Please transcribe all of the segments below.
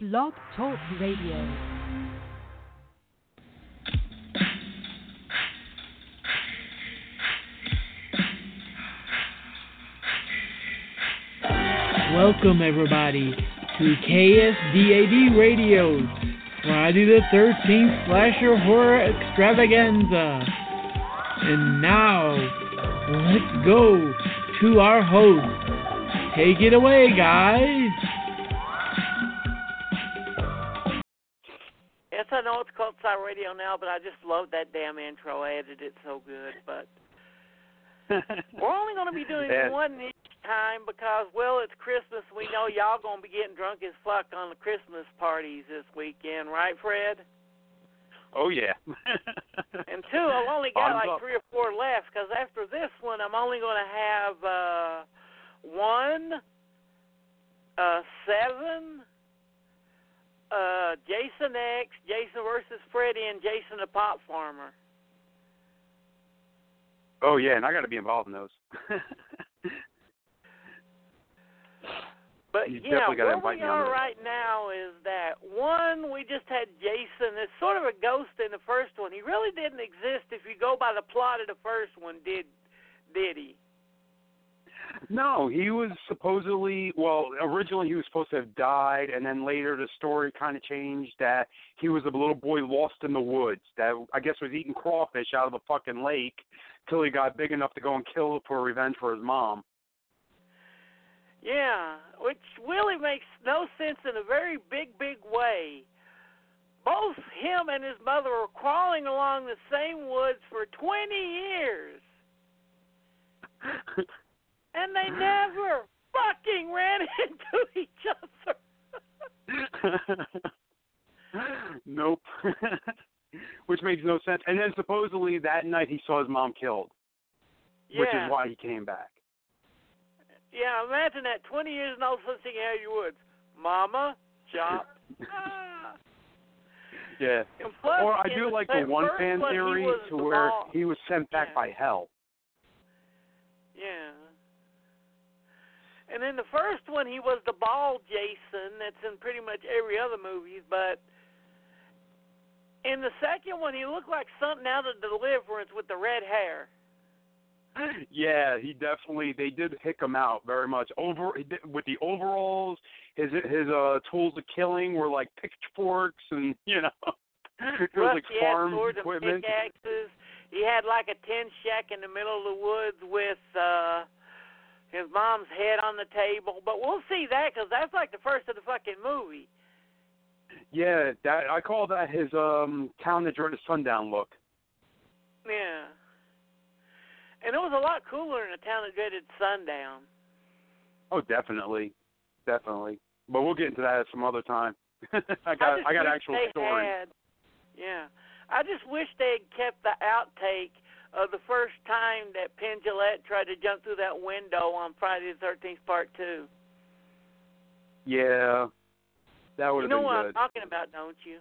Blog Talk Radio. Welcome, everybody, to KSDAD Radio, Friday the 13th Slasher Horror Extravaganza. And now, let's go to our host. Take it away, guys. Radio now, but I just love that damn intro. I edited it so good, but we're only going to be doing Yeah. one each time because, well, it's Christmas. We know y'all going to be getting drunk as fuck on the Christmas parties this weekend, right, Fred? Oh yeah. And two, I've only got Bottoms like up. three or four left because after this one, I'm only going to have uh, one, uh, seven, uh, Jason X, Jason versus Freddy, and Jason the Pop Farmer. oh yeah, and I got to be involved in those. But You where we are right now is that one, we just had Jason. It's sort of a ghost in the first one. He really didn't exist if you go by the plot of the first one. Did did he? No, he was supposedly well. Originally, he was supposed to have died, and then later the story kind of changed that he was a little boy lost in the woods that I guess was eating crawfish out of a fucking lake till he got big enough to go and kill for revenge for his mom. Yeah, which really makes no sense in a very big, big way. Both him and his mother were crawling along the same woods for 20 years, and they never fucking ran into each other. nope. Which makes no sense. And then supposedly that night he saw his mom killed, which is why he came back. Yeah, imagine that. 20 years and all of a sudden singing out woods. Mama, chopped. ah. Yeah. Plus, Or I do like the one fan theory to where he was sent back Yeah. by hell. Yeah. And in the first one, he was the bald Jason that's in pretty much every other movie, but in the second one, he looked like something out of Deliverance with the red hair. yeah, he definitely they did hick him out very much. Over with the overalls, his his uh tools of killing were like pitchforks and you know it was like farm equipment. pickaxes. He had like a tin shack in the middle of the woods with uh his mom's head on the table. But we'll see that because that's like the first of the fucking movie. Yeah, that I call that his um town that dreaded sundown look. Yeah. And it was a lot cooler in the town that dreaded sundown. Oh, definitely, definitely. But we'll get into that at some other time. I got just I, got actual story. Had, yeah. I just wish they had kept the outtake of the first time that Penn Jillette tried to jump through that window on Friday the 13th, Part 2. Yeah, that would You know been what good. I'm talking about, don't you?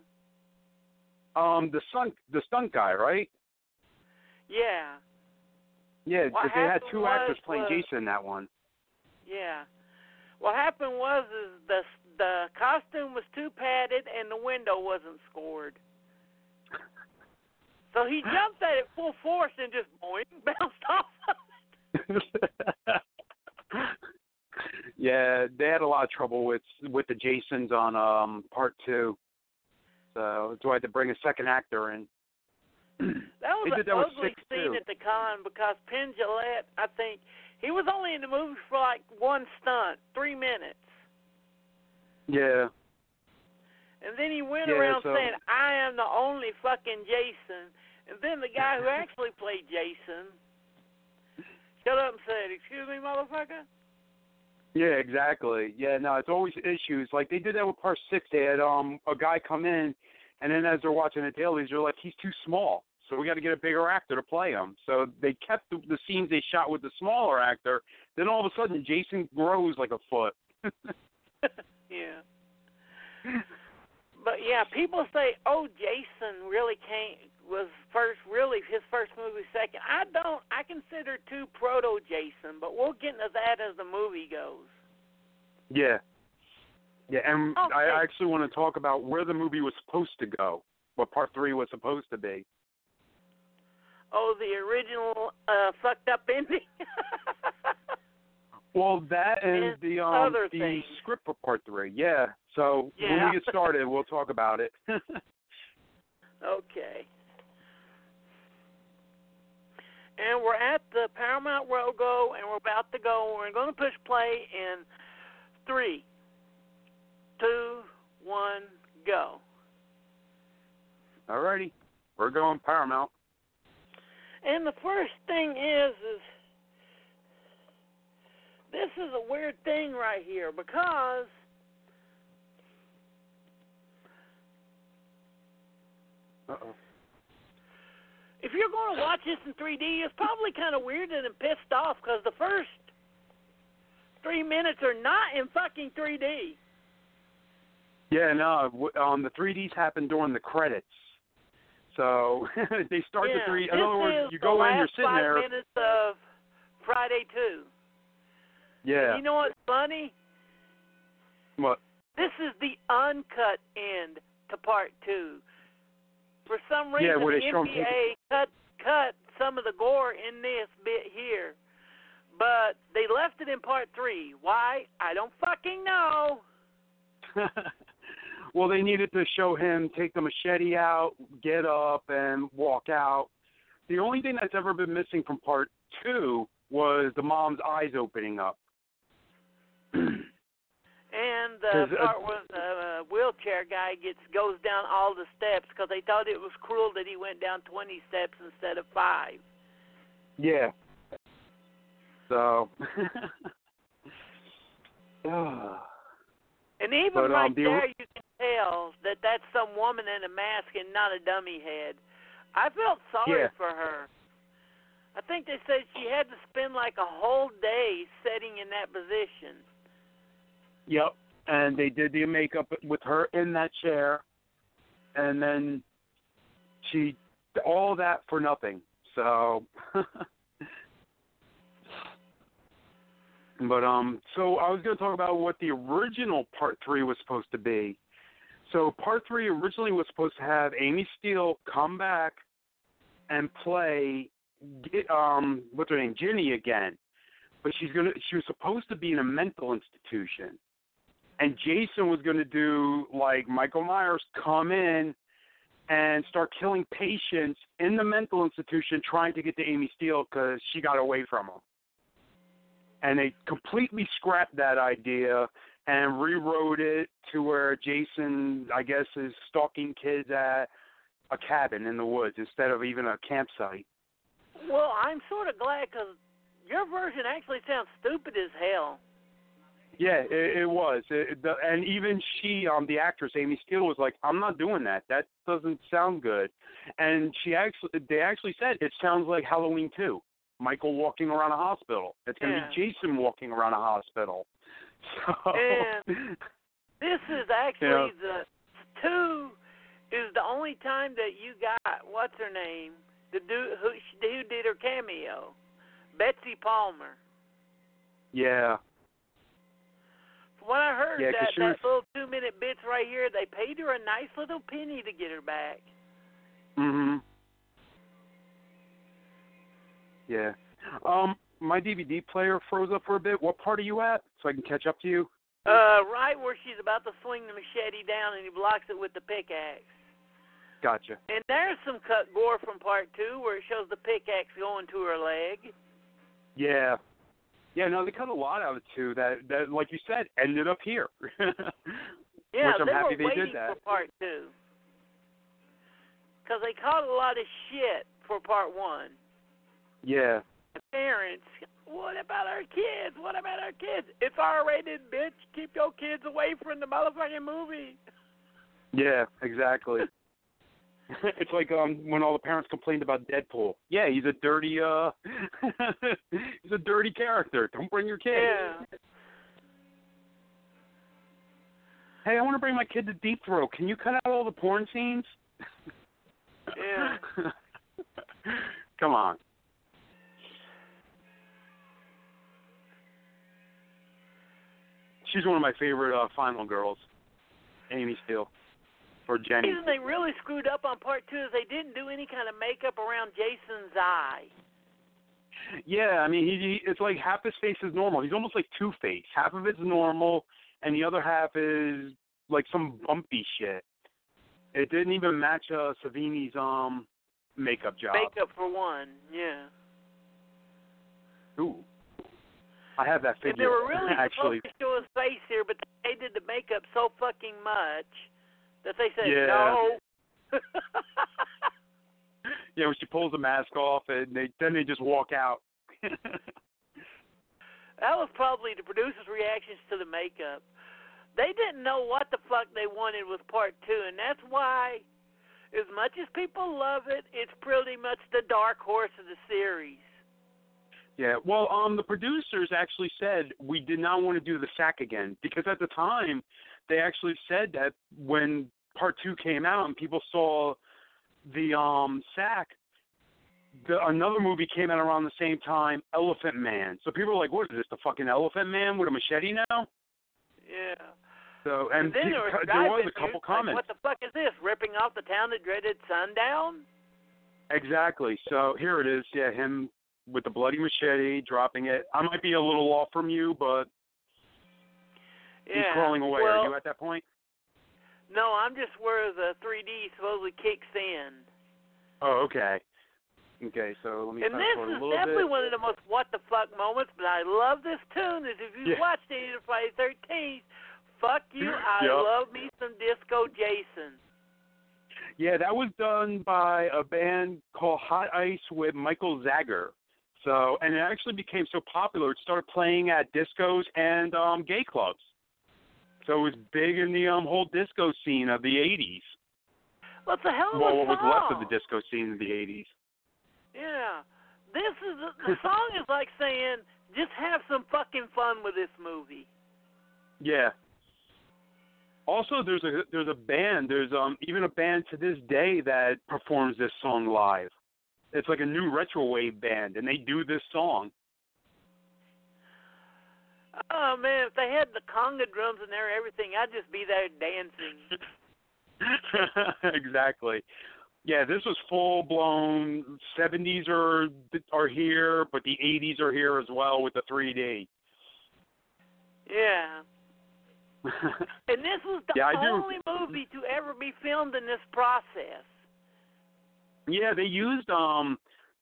Um, the stunt the stunt guy, right? Yeah. Yeah, What they had two was- actors playing was- Jason in that one. Yeah. What happened was is the the costume was too padded and the window wasn't scored. So he jumped at it full force and just boing, bounced off of it. yeah, they had a lot of trouble with with the Jasons on um part two. So that's why I had to bring a second actor in. That was an that ugly scene too. at the con because Penn Jillette, I think, he was only in the movie for like one stunt, three minutes. Yeah. And then he went Yeah, around so- saying, I am the only fucking Jason. And then the guy who actually played Jason shut up and said, Excuse me, motherfucker? Yeah, exactly. Yeah, no, it's always issues. Like they did that with part six. They had um a guy come in, and then as they're watching the dailies, they're like, he's too small, so we got to get a bigger actor to play him. So they kept the, the scenes they shot with the smaller actor. Then all of a sudden, Jason grows like a foot. yeah. But yeah, people say, "Oh, Jason really came was first, really his first movie second. I don't. I consider two proto Jason, but we'll get into that as the movie goes. yeah. Yeah, and Okay. I actually want to talk about where the movie was supposed to go, what part three was supposed to be. Oh, the original uh fucked up ending. Well, that and And the um other the things. script for part three. Yeah. So when we get started, we'll talk about it. okay. And we're at the Paramount logo, and we're about to go. We're going to push play in three, two, one, go. All righty, we're going Paramount. And the first thing is, is this is a weird thing right here because Uh oh. If you're going to watch this in 3D, it's probably kind of weirded and pissed off because the first three minutes are not in fucking 3D. Yeah, no. Um, the 3ds happen during the credits. So they start yeah, the three. In other words, you go in, you're sitting five there. minutes of Friday 2. Yeah. You know what's funny? What? This is the uncut end to part two. For some reason, where the they show 'em MPA cut cut some of the gore in this bit here, but they left it in part three. Why? I don't fucking know. well, they needed to show him take the machete out, get up, and walk out. The only thing that's ever been missing from part two was the mom's eyes opening up. And the uh, part where the uh, wheelchair guy gets goes down all the steps because they thought it was cruel that he went down 20 steps instead of five. yeah. So. And even But, um, right the- there, you can tell that that's some woman in a mask and not a dummy head. I felt sorry Yeah. for her. I think they said she had to spend like a whole day sitting in that position. Yep. And they did the makeup with her in that chair, and then she all that for nothing. So. but um, so I was going to talk about what the original part three was supposed to be. So part three originally was supposed to have Amy Steele come back and play get, um what's her name Ginny again, but she's gonna she was supposed to be in a mental institution and Jason was going to do like Michael Myers come in and start killing patients in the mental institution trying to get to Amy Steele because she got away from him. And they completely scrapped that idea and rewrote it to where Jason, I guess, is stalking kids at a cabin in the woods instead of even a campsite. Well, I'm sort of glad because your version actually sounds stupid as hell. Yeah, it, it was, it, the, and even she, um, the actress Amy Steele, was like, "I'm not doing that. That doesn't sound good." And she actually, they actually said it sounds like Halloween too. Michael walking around a hospital. It's gonna Yeah. be Jason walking around a hospital. So, And- This is actually the two is the only time that you got what's her name the dude who who did her cameo, Betsy Palmer. yeah, What I heard, Yeah, that that was- little two minute bits right here, they paid her a nice little penny to get her back. mhm, yeah. Um, my DVD player froze up for a bit. What part are you at, so I can catch up to you? Uh, right where she's about to swing the machete down, and he blocks it with the pickaxe. Gotcha. And there's some cut gore from part two where it shows the pickaxe going to her leg. Yeah. Yeah, no, they cut a lot out of too. That that, like you said, ended up here. Yeah, Which I'm they happy were they did waiting that. for part two. Because they caught a lot of shit for part one. yeah. The parents, what about our kids? What about our kids? It's R-rated, bitch. Keep your kids away from the motherfucking movie. Yeah, exactly. it's like um when all the parents complained about Deadpool. Yeah, he's a dirty uh he's a dirty character. Don't bring your kid. Yeah. Hey, I want to bring my kid to Deep Throat. Can you cut out all the porn scenes? Yeah. Come on. she's one of my favorite uh, final girls. Amy Steele or The Jenny. reason they really screwed up on part two is they didn't do any kind of makeup around Jason's eye. Yeah, I mean, he, he it's like half his face is normal. He's almost like Two Face. Half of it's normal, and the other half is like some bumpy shit. It didn't even match uh, Savini's um makeup job. Makeup for one, yeah. Ooh, I have that And figure they were really actually. supposed to show his face here, but they did the makeup so fucking much that they said Yeah. no. Yeah, when she pulls the mask off, and they then they just walk out. That was probably the producers' reactions to the makeup. They didn't know what the fuck they wanted with part two, and that's why, as much as people love it, it's pretty much the dark horse of the series. Yeah, well, um, the producers actually said we did not want to do the sack again because at the time they actually said that when part two came out and people saw the um sack, the another movie came out around the same time, Elephant Man. So people were like, "What is this? The fucking Elephant Man with a machete now?" Yeah. So and, then there, was there was a couple news, like, comments. what the fuck is this? Ripping off the town that dreaded sundown? Exactly. So here it is. Yeah, him with the bloody machete, dropping it. I might be a little off from you, but Yeah. he's crawling away. Well, Are you at that point? No, I'm just where the 3D supposedly kicks in. Oh, okay. Okay, so let me And this is definitely bit. one of the most what the fuck moments, but I love this tune. Is if you've Yeah. watched any of Friday the 13th, fuck you, I Yep. love me some Disco Jason. Yeah, that was done by a band called Hot Ice with Michael Zager. So, and it actually became so popular, it started playing at discos and um gay clubs. So it was big in the um whole disco scene of the 80s. What the hell Well, what was left of the disco scene of the 80s. Yeah. This is the song is like saying just have some fucking fun with this movie. Yeah. Also, there's a there's a band. There's um even a band to this day that performs this song live. It's like a new retro wave band, and they do this song. Oh man, if they had the conga drums in there, and everything, I'd just be there dancing. exactly. Yeah, this was full blown. Seventies are are here, but the eighties are here as well with the 3D. Yeah. And this was the Yeah, I do. only movie to ever be filmed in this process. yeah, they used um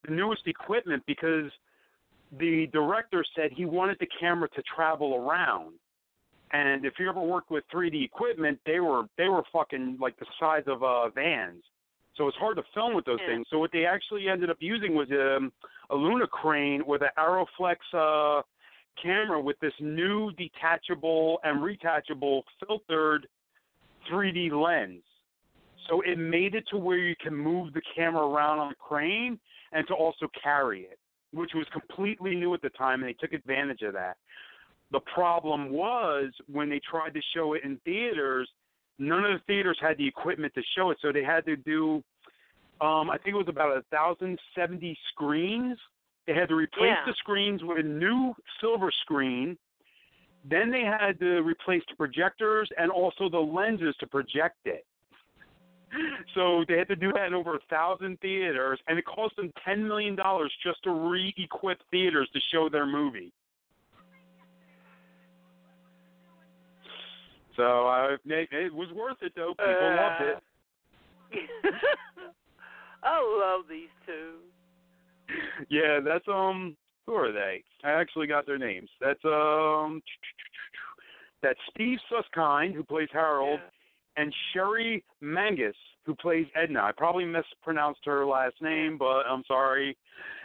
the newest equipment because the director said he wanted the camera to travel around. And if you ever worked with 3D equipment, they were they were fucking like the size of uh vans. So it's hard to film with those Yeah. things. So what they actually ended up using was um, a Louma crane with an Arriflex uh camera with this new detachable and retachable filtered 3D lens. So it made it to where you can move the camera around on the crane and to also carry it, which was completely new at the time, and they took advantage of that. The problem was when they tried to show it in theaters, none of the theaters had the equipment to show it, so they had to do, um, I think it was about a thousand seventy screens. They had to replace Yeah. the screens with a new silver screen. Then they had to replace the projectors and also the lenses to project it. So they had to do that in over a thousand theaters, and it cost them ten million dollars just to re-equip theaters to show their movie. So uh, it, it was worth it though. People loved it. I love these two. Yeah, that's um. Who are they? I actually got their names. That's um. That's Steve Susskind who plays Harold, and Sherry Mangus who plays Edna. I probably mispronounced her last name, but I'm sorry.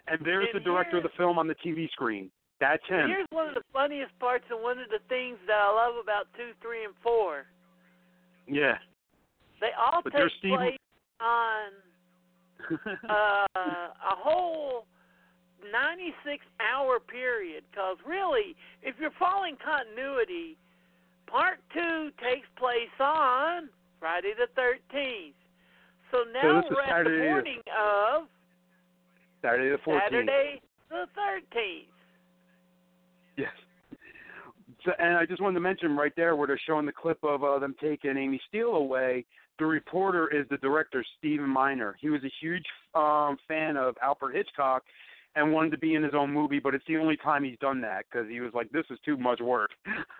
And there's And the director of the film on the TV screen. That's him. Here's one of the funniest parts and one of the things that I love about two, three, and four. Yeah. They all But take Steve- place on uh, a whole 96 hour period. Because really, if you're following continuity, part two takes place on Friday the 13th. So now is we're at Saturday the the- morning of Saturday the 14th. Saturday the 13th. Yes. So, and I just wanted to mention right there where they're showing the clip of uh, them taking Amy Steele away. The reporter is the director, Stephen Miner. He was a huge um, fan of Alfred Hitchcock and wanted to be in his own movie, but it's the only time he's done that because he was like, "This is too much work."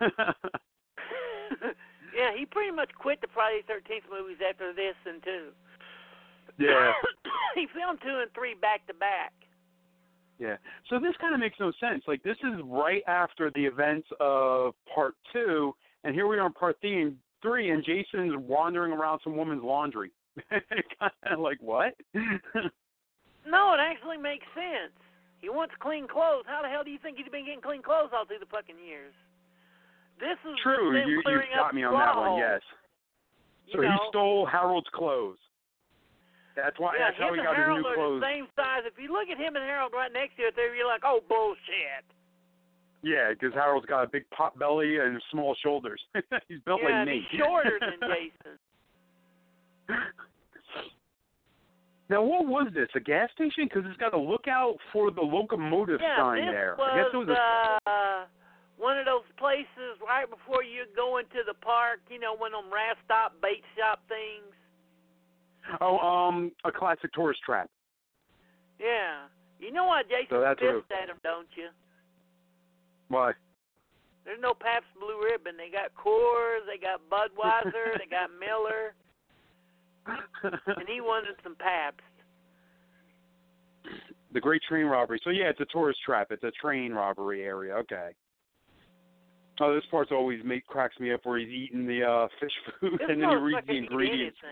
yeah, he pretty much quit the Friday Thirteenth movies after this and two. yeah. he filmed two and three back to back. Yeah. So this kind of makes no sense. Like this is right after the events of part two, and here we are in part three, and three, and Jason's wandering around some woman's laundry. kind of like what? no, it actually makes sense. He wants clean clothes. How the hell do you think he's been getting clean clothes all through the fucking years? This is true. You you got me on that one. Yes. So you he stole Harold's clothes. That's why. Yeah, that's how he got Harold his new are clothes. the same size. If you look at him and Harold right next to each other, you're like, oh bullshit. Yeah, because Harold's got a big pot belly and small shoulders. he's built yeah, like me. he's shorter than Jason. Now, what was this? A gas station? Because it's got a lookout for the locomotive yeah, sign there. was, I guess it was a. uh, one of those places right before you go into the park. You know, one of them rat stop, bait shop things. Oh, um, a classic tourist trap. Yeah. You know why Jason's So that's what pissed at him, don't you? Why? There's no Pabst Blue Ribbon. They got Coors, they got Budweiser, they got Miller, and he wanted some Pabst. the Great Train Robbery. So yeah, it's a tourist trap. It's a train robbery area. Okay. Oh, this part's always make cracks me up where he's eating the uh fish food This and then he reads the ingredients.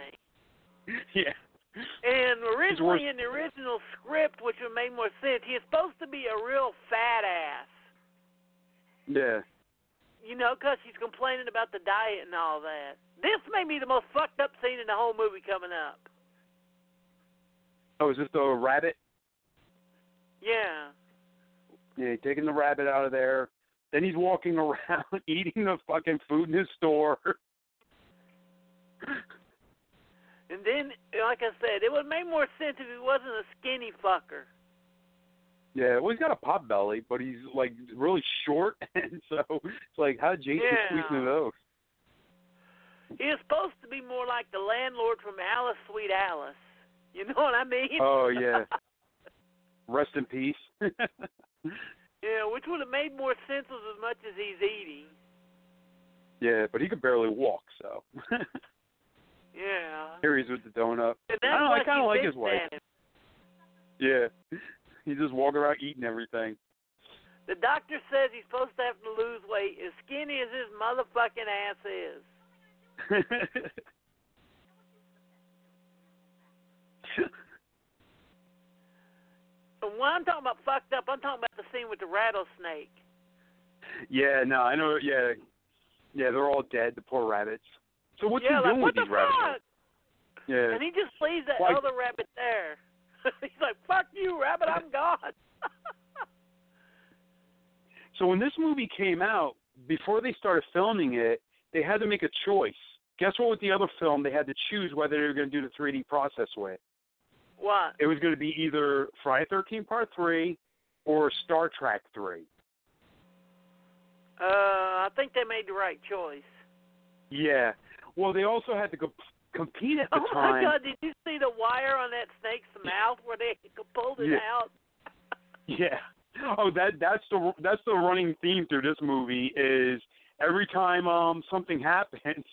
Yeah. And originally in the original script, which would make more sense, he is supposed to be a real fat ass. Yeah. You know, 'cause he's complaining about the diet and all that. This may be the most fucked up scene in the whole movie coming up. Oh, is this the rabbit? Yeah. Yeah, taking the rabbit out of there. Then he's walking around eating the fucking food in his store. And then, like I said, it would make more sense if he wasn't a skinny fucker. yeah, well, he's got a pot belly, but he's like really short, and so it's like, how did Jason squeeze Yeah. into those? He is supposed to be more like the landlord from Alice, Sweet Alice. You know what I mean? Oh, yeah. Rest in peace. Yeah, which would have made more sense as much as he's eating. yeah, but he could barely walk, so. Yeah. Here he is with the donut. I don't know, I kinda like his wife. him. Yeah. He's just walking around eating everything. The doctor says he's supposed to have to lose weight as skinny as his motherfucking ass is. And when I'm talking about fucked up, I'm talking about the scene with the rattlesnake. yeah, no, I know. Yeah, yeah, they're all dead. The poor rabbits. So what's yeah, he like doing what with the these rabbits? fuck? Yeah. And he just leaves that Like- other rabbit there. He's like, "Fuck you, rabbit! I'm gone." So when this movie came out, before they started filming it, they had to make a choice. Guess what? With the other film, they had to choose whether they were going to do the 3D process with. What? It was going to be either Friday 13 Part 3 or Star Trek 3. Uh, I think they made the right choice. Yeah. Well, they also had to go compete at the oh time. my god! Did you see the wire on that snake's mouth where they pulled it Yeah. out? Yeah. Oh, that that's the that's the running theme through this movie is every time um something happens,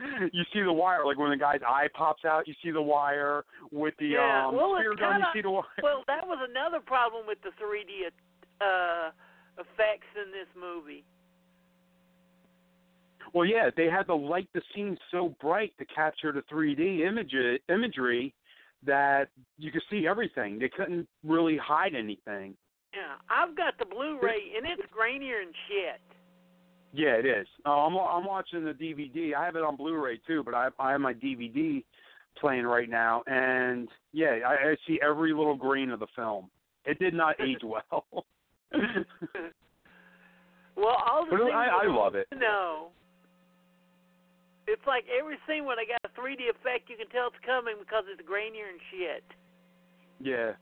you see the wire. Like when the guy's eye pops out, you see the wire with the Yeah, um well, spear gun. kinda- You see the wire. Well, that was another problem with the 3D uh, effects in this movie. Well, yeah, they had to light the scene so bright to capture the 3D image imagery that you could see everything. They couldn't really hide anything. Yeah, I've got the Blu-ray and it's grainier and shit. Yeah, it is. Oh, I'm I'm watching the DVD. I have it on Blu-ray too, but I I have my DVD playing right now, and yeah, I, I see every little grain of the film. It did not age well. Well, all the But things I- I love it. No, it's like every scene when they got a 3D effect, you can tell it's coming because it's grainier and shit. yeah.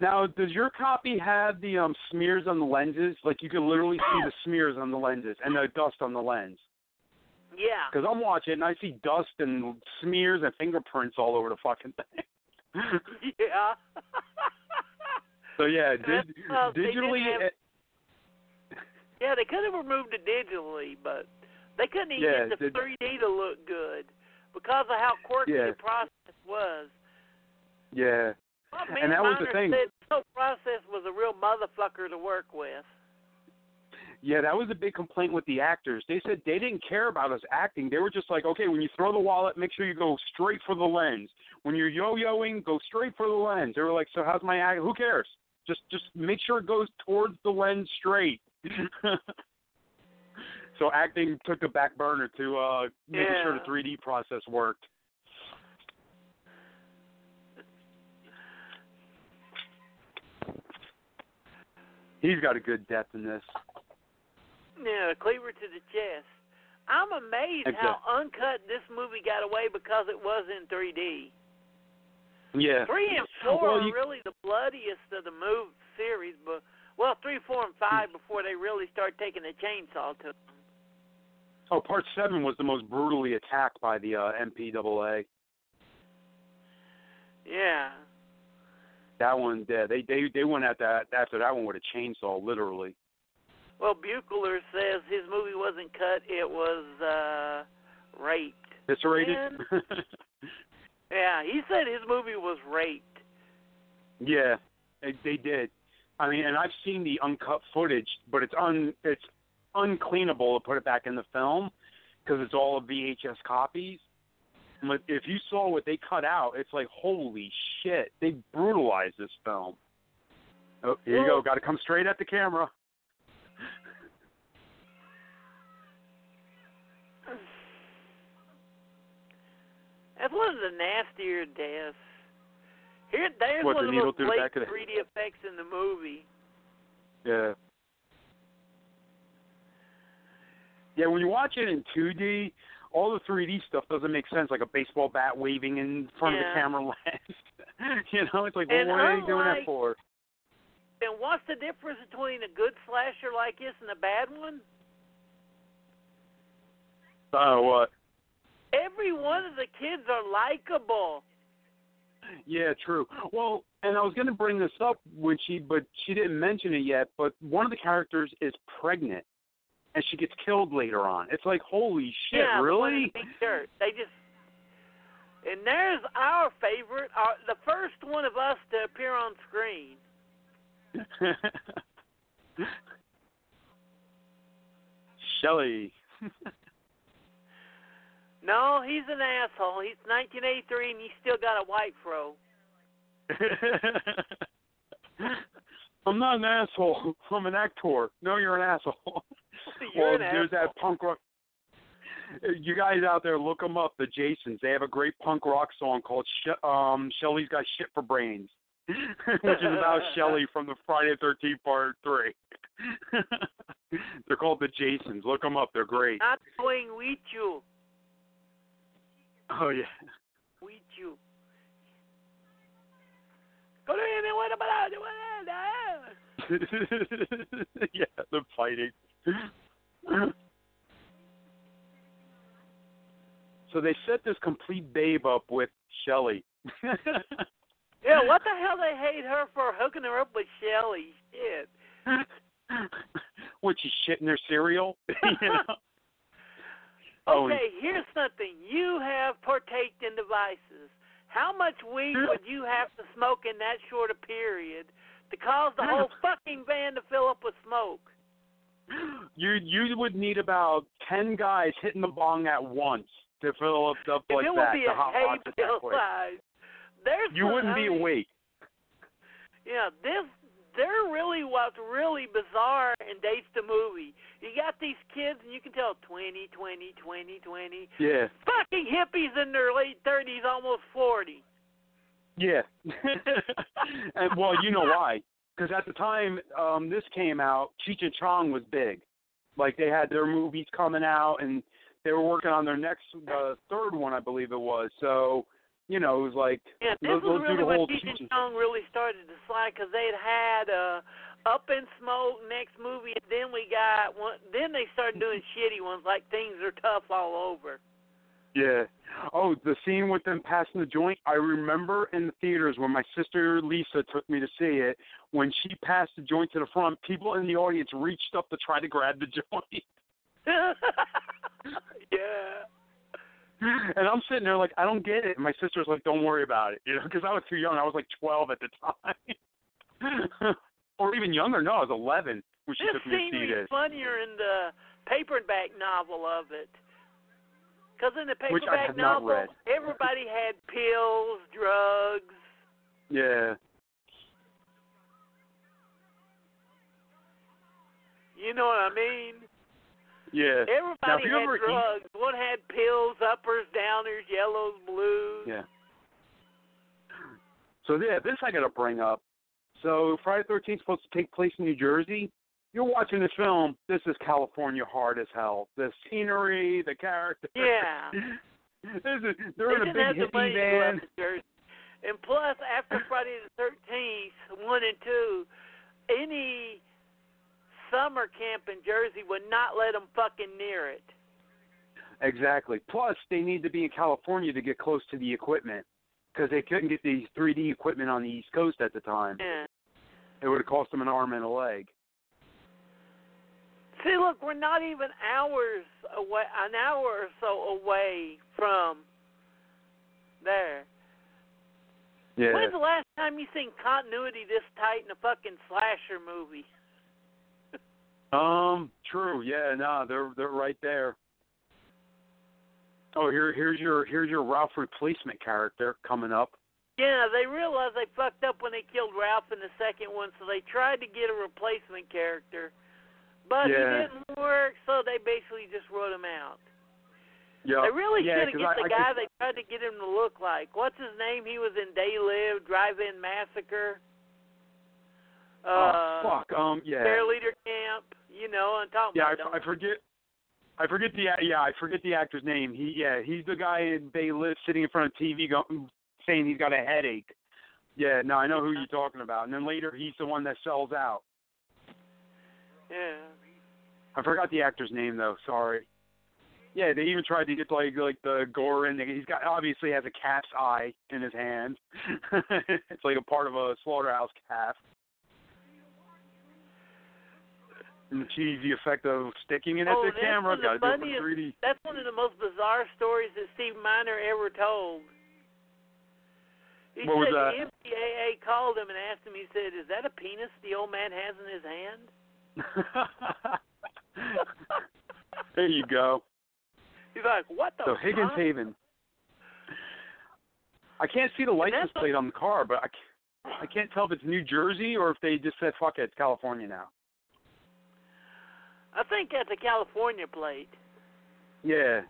Now, does your copy have the um smears on the lenses? Like you can literally see the smears on the lenses and the dust on the lens. Yeah. Because I'm watching and I see dust and smears and fingerprints all over the fucking thing. Yeah. so yeah, did, they digitally. didn't have- eh, yeah, they could have removed it digitally, but they couldn't even Yeah, get the did- 3D to look good because of how quirky Yeah. the process was. yeah, Well, And that was the thing. Said the whole process was a real motherfucker to work with. yeah, that was a big complaint with the actors. They said they didn't care about us acting. They were just like, okay, when you throw the wallet, make sure you go straight for the lens. When you're yo-yoing, go straight for the lens. They were like, so how's my act? Who cares? Just just make sure it goes towards the lens straight. so acting took a back burner to uh making sure the 3D process worked. He's got a good depth in this. Yeah, cleaver to the chest. I'm amazed how uncut this movie got away because it was in 3D. Yeah. Three and four Well, are you- really the bloodiest of the move series, but well, three, four, and five before they really start taking the chainsaw to them. Oh, part seven was the most brutally attacked by the uh, MPAA. Yeah. That one, they they they went at that after that one with a chainsaw, literally. Well, Buechler says his movie wasn't cut; it was uh raped. Man. Yeah, he said his movie was raped. yeah, they, they did. I mean, and I've seen the uncut footage, but it's un it's uncleanable to put it back in the film because it's all VHS copies. But if you saw what they cut out, it's like holy shit! They brutalized this film. Oh, here you go. Got to come straight at the camera. That's one of the nastier deaths. Here, there's What, one the of the most through blatant the- 3D effects in the movie. Yeah. Yeah, when you watch it in 2D, all the 3D stuff doesn't make sense, like a baseball bat waving in front of the camera lens. you know, it's like, And well, what are you doing that for? And what's the difference between a good slasher like this and a bad one? Oh, what? Every one of the kids are likable. Yeah, true. Well, and I was going to bring this up when she, but she didn't mention it yet. But one of the characters is pregnant, and she gets killed later on. It's like, holy shit, yeah, the one in really? shirt. They just. And there's our favorite, our, the first one of us to appear on screen. Shelly. No, he's an asshole. He's 1983 and he's still got a white fro. I'm not an asshole. I'm an actor. No, you're an asshole. Well, there's asshole. that punk rock. You guys out there, look them up. The Jasons. They have a great punk rock song called Sh- um, "Shelly's Got Shit for Brains," which is about Shelly from the Friday the Thirteenth Part Three. They're called the Jasons. Look them up. They're great. Not going with you. Oh yeah. With you. Go to him and what it? yeah, the fighting. so they set this complete babe up with Shelly. Yeah, what the hell they hate her for hooking her up with Shelly? Shit. what she shitting in their cereal? you know? Oh, Okay, here's something. You have partaked in devices. How much weed would you have to smoke in that short a period to cause the whole fucking van to fill up with smoke? You you would need about ten guys hitting the bong at once to fill up up If like it would be a hot hay box bale size. There's You wouldn't I be awake. Yeah, this they're really what's really bizarre and dates the movie. You got these kids and you can tell 20, 20, 20, 20. Yeah. Fucking hippies in their late 30s, almost 40. Yeah. and well, you know why? Because at the time um this came out, Cheech and Chong was big. Like they had their movies coming out, and they were working on their next, uh, third one, I believe it was. So you know, it was like Yeah, this they'll- was really when Cheech and Chong really started to slide because they'd had uh, Up in Smoke next movie, and then we got one. Then they started doing shitty ones like Things Are Tough All Over. Yeah. Oh, the scene with them passing the joint. I remember in the theaters when my sister Lisa took me to see it. When she passed the joint to the front, people in the audience reached up to try to grab the joint. yeah. And I'm sitting there like, I don't get it. And my sister's like, don't worry about it, you know, because I was too young. I was like 12 at the time, or even younger. No, I was 11 when she This took me to see scenery is this. funnier in the paperback novel of it. Because in the paperback novel, everybody had pills, drugs. Yeah. You know what I mean? Yeah. Everybody Now, had ever drugs. One had pills, uppers, downers, yellows, blues. Yeah. So yeah, this I got to bring up. So Friday the Thirteenth supposed to take place in New Jersey. You're watching this film. This is California hard as hell. The scenery, the character. Yeah. this is, they're they in a big hippie van. up to Jersey. And plus, after Friday the Thirteenth, one and two, any summer camp in Jersey would not let them fucking near it. Exactly. Plus, they need to be in California to get close to the equipment because they couldn't get the 3D equipment on the East Coast at the time. Yeah. It would have cost them an arm and a leg. See, look, we're not even hours away, an hour or so away from there. Yeah. When's the last time you seen continuity this tight in a fucking slasher movie? Um, true. Yeah, no, they're they're right there. Oh, here here's your here's your Ralph replacement character coming up. Yeah, they realized they fucked up when they killed Ralph in the second one, so they tried to get a replacement character, but Yeah. it didn't work. So they basically just wrote him out. Yeah. They really yeah, should have get I, the I guy could- they tried to get him to look like. What's his name? He was in Day Live, Drive-In Massacre. oh Uh, fuck. Um. Yeah. Leader Camp. You know, I'm talking Yeah. I, about. I forget. I forget the yeah I forget the actor's name. He yeah he's the guy in Bay Live sitting in front of TV going saying he's got a headache. Yeah. No, I know who you're talking about. And then later he's the one that sells out. Yeah. I forgot the actor's name though. Sorry. Yeah, they even tried to get like like the gore in. He's got obviously has a calf's eye in his hand. it's like a part of a slaughterhouse calf. And the cheesy effect of sticking it at Oh, the camera. the Got to do it funniest- 3D. That's one of the most bizarre stories that Steve Miner ever told. He What was said that? the MPAA called him and asked him. He said, "Is that a penis the old man has in his hand?" There you go. He's like, "What the?" So Higgins fuck?" Haven. I can't see the license a- plate on the car, but I can't, I can't tell if it's New Jersey or if they just said fuck it, it's California now. I think that's a California plate. Yeah,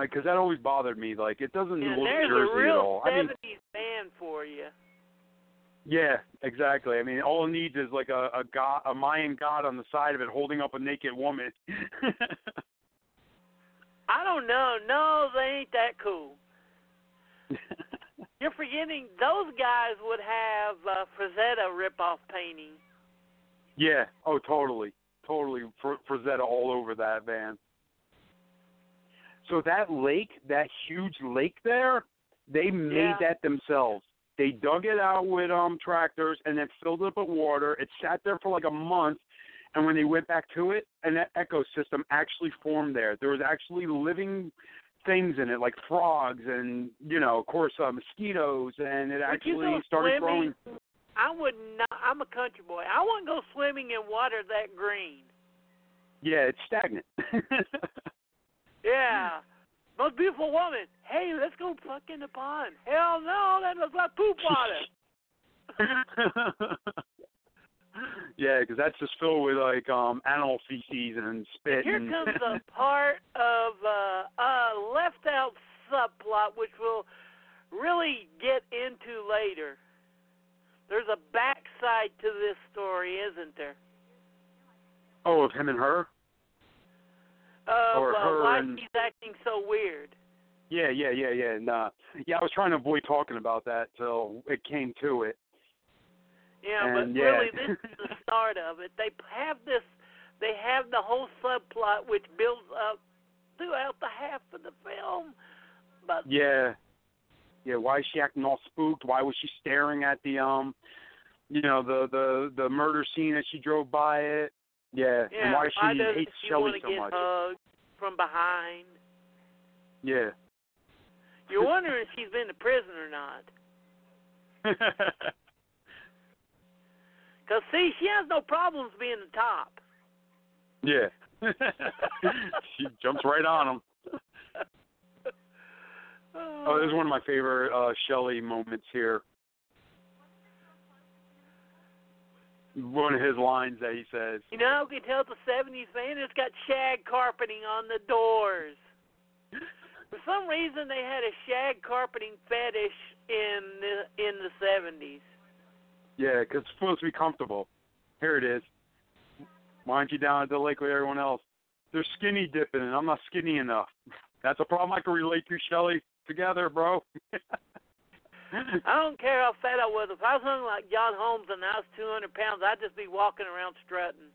because that always bothered me. Like it doesn't And look there's Jersey a at real all. I mean, 70s band for you. Yeah, exactly. I mean, all it needs is like a a god, a Mayan god on the side of it holding up a naked woman. I don't know. No, they ain't that cool. You're forgetting those guys would have uh, Frazetta rip-off painting. yeah. Oh, totally, totally. Fr- Frazetta all over that van. So that lake, that huge lake there, they made Yeah. that themselves. They dug it out with um tractors and then filled it up with water. It sat there for like a month, and when they went back to it, and that ecosystem actually formed there. There was actually living things in it, like frogs and you know, of course, uh, mosquitoes, and it actually started swimming? growing. I would not. I'm a country boy. I wouldn't go swimming in water that green. Yeah, it's stagnant. Yeah. Most beautiful woman. Hey, let's go fuck in the pond. Hell no, that looks like poop water. yeah, because that's just filled with like um animal feces and spit. Here and comes a part of uh, a left out subplot which we'll really get into later. There's a backside to this story, isn't there? oh, of him and her. Of Or uh, why and- she's acting so weird. Yeah, yeah, yeah, yeah. Nah, yeah. I was trying to avoid talking about that till it came to it. Yeah, And, but yeah. really, this is the start of it. They have this. They have the whole subplot which builds up throughout the half of the film. But Yeah, yeah. Why is she acting all spooked? Why was she staring at the um, you know, the the the murder scene as she drove by it? Yeah, yeah, and why she does hates she Shelley so get much? hugged from behind? Yeah. You're wondering if she's been to prison or not. Cause see, she has no problems being the top. yeah. she jumps right on him. Oh, this is one of my favorite uh Shelley moments here. One of his lines that he says. You know, you can tell it's a '70s van. It's got shag carpeting on the doors. For some reason, they had a shag carpeting fetish in the in the '70s. Yeah, 'cause it's supposed to be comfortable. Here it is. Mind you down at the lake with everyone else? They're skinny dipping, and I'm not skinny enough. That's a problem I can relate to, Shelley. Together, bro. I don't care how fat I was. If I was hung like John Holmes and I was 200 pounds, I'd just be walking around strutting.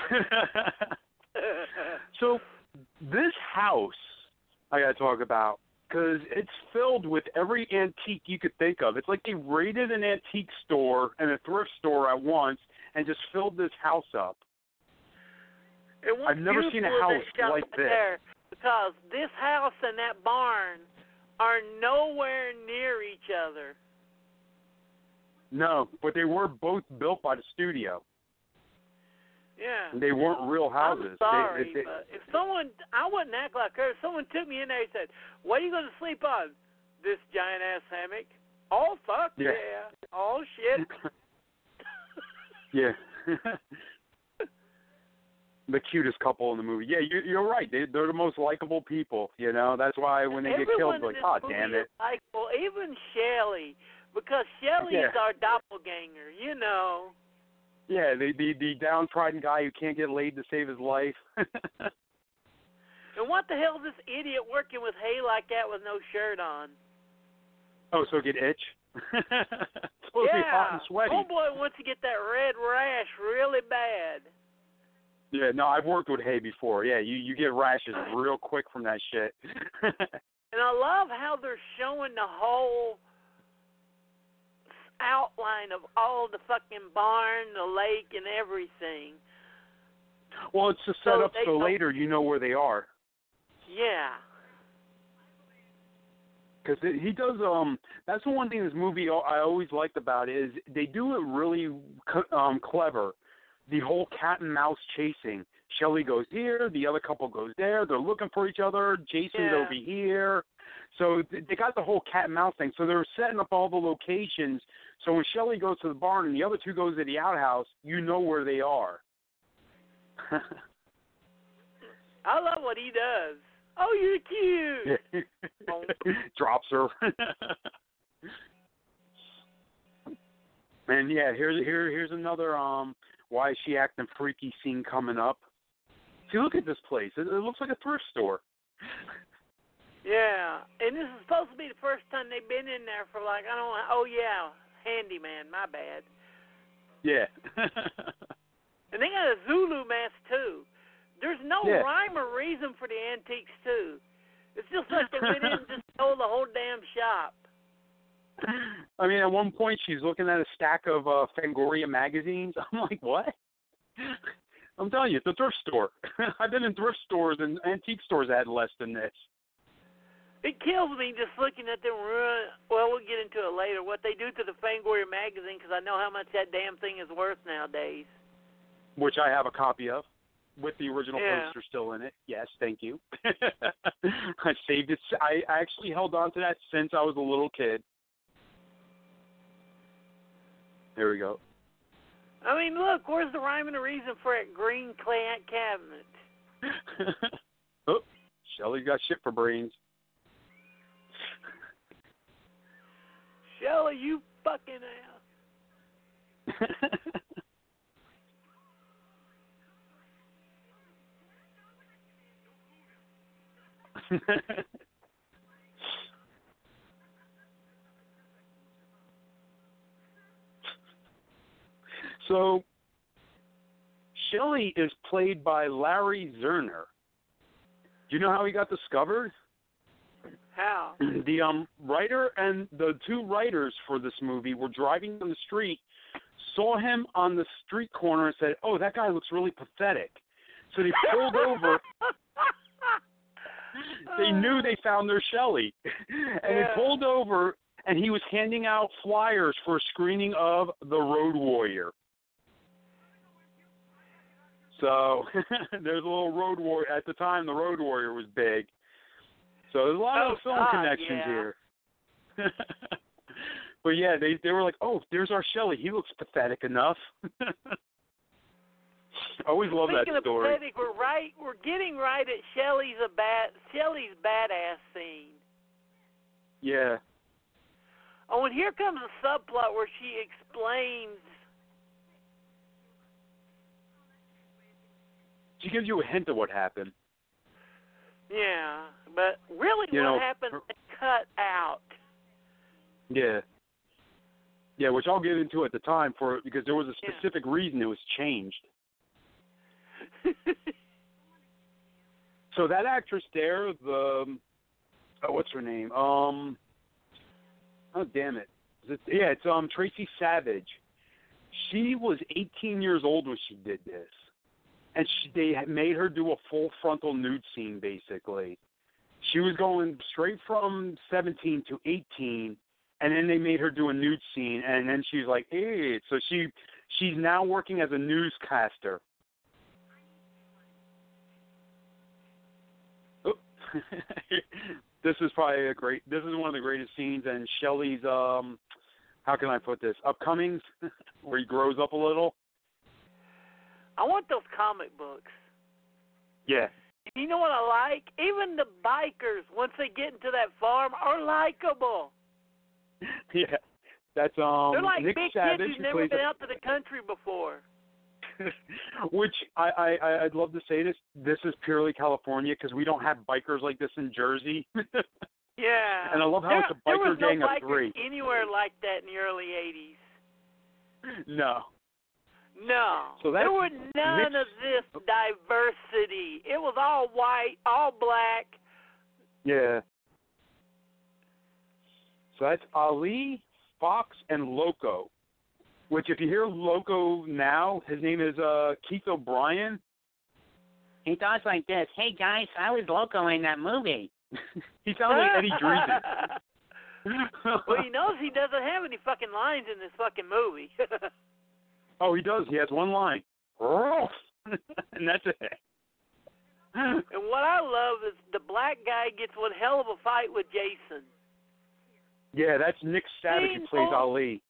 so this house I gotta talk about because it's filled with every antique you could think of. It's like they raided an antique store and a thrift store at once and just filled this house up. I've never seen a house like this. There, because this house and that barn are nowhere near each other. No, but they were both built by the studio. Yeah. They weren't real houses. I'm sorry, they, they, but if someone, I wouldn't act like her. If someone took me in there and said, "What are you going to sleep on?" This giant ass hammock. Oh fuck Yeah. yeah! Oh shit! yeah. the cutest couple in the movie. Yeah, you're, you're right. They, they're the most likable people. You know, that's why when they get Everyone killed, like, oh damn it. Likable, even Shelley, because Shelley is our doppelganger. You know. Yeah, the the the downtrodden guy who can't get laid to save his life. And what the hell is this idiot working with hay like that with no shirt on? oh, so get itch. Supposed to be hot yeah. and sweaty. Oh boy wants to get that red rash really bad. Yeah, no, I've worked with hay before. Yeah, you you get rashes real quick from that shit. And I love how they're showing the whole outline of all the fucking barn, the lake, and everything. well, it's to set So up so later you know where they are. Yeah. because he does um that's the one thing this movie I always liked about it is they do it really um clever the whole cat and mouse chasing Shelley goes here the other couple goes there they're looking for each other Jason's Yeah. over here so they got the whole cat and mouse thing so they're setting up all the locations so when Shelley goes to the barn and the other two goes to the outhouse you know where they are I love what he does. Oh, you're cute. drops her. and yeah, here's here here's another um why is she acting freaky scene coming up. See, look at this place. It, it looks like a thrift store. Yeah, and this is supposed to be the first time they've been in there for like I don't. Oh yeah, handyman. My bad. Yeah. And they got a Zulu mask too. There's no Yeah. rhyme or reason for the antiques too. It's just like they went in and just stole the whole damn shop. I mean, at one point she's looking at a stack of uh Fangoria magazines. I'm like, what? I'm telling you, it's a thrift store. I've been in thrift stores and antique stores that had less than this. It kills me just looking at them ruin. Well, we'll get into it later. What they do to the Fangoria magazine because I know how much that damn thing is worth nowadays. which I have a copy of with the original Yeah. poster still in it. Yes, thank you. I saved it. I actually held on to that since I was a little kid. There we go. I mean, look, where's the rhyme and the reason for that green clay cabinet? oh, Shelly's got shit for brains. Shelley, you fucking ass. So Shelley is played by Larry Zerner. Do you know how he got discovered? How? the um writer and the two writers for this movie were driving down the street, saw him on the street corner and said, "Oh, that guy looks really pathetic." So they pulled over. They knew they found their Shelley, and they pulled over, and he was handing out flyers for a screening of The Road Warrior. So there's a little Road Warrior at the time. The Road Warrior was big. So there's a lot Oh, of film God, connections yeah. here. but yeah, they they were like, "Oh, there's our Shelley. He looks pathetic enough." I always love Speaking that of story. pathetic, we're right. We're getting right at Shelley's a bad Shelley's badass scene. Yeah. Oh, and here comes a subplot where she explains. She gives you a hint of what happened. Yeah, but really, You what know, happened? her- cut out. Yeah. Yeah, which I'll get into at the time for because there was a Yeah. specific reason it was changed. So that actress there, the oh, what's her name? Um, oh damn it, it yeah, it's um Tracie Savage. She was 18 years old when she did this, and she, they made her do a full frontal nude scene. Basically, she was going straight from 17 to 18, and then they made her do a nude scene, and then she's like, hey, so she she's now working as a newscaster. Oh. this is probably a great. This is one of the greatest scenes, and Shelley's um, how can I put this? Upcomings, where he grows up a little. I want those comic books. Yeah, You know what I like? Even the bikers, once they get into that farm, are likable. yeah. That's um They're like Nick big Savage kids who've never been out to the country before. Which I, I I'd love to say this. This is purely California because we don't have bikers like this in Jersey. Yeah. And I love how there, it's a there biker was gang no of bikers three. anywhere like that in the early '80s. no. No. So that's there were none Nick's- of this diversity. It was all white, all black. Yeah. So that's Ali, Fox, and Loco. Which, if you hear Loco now, his name is uh Keith O'Brien. He talks like this. Hey guys, I was loco in that movie. he sounds like Eddie Deezen. well, he knows he doesn't have any fucking lines in this fucking movie. oh, he does. He has one line. and that's it. and what I love is the black guy gets one hell of a fight with Jason. Yeah, that's Nick Savage who plays. Ali.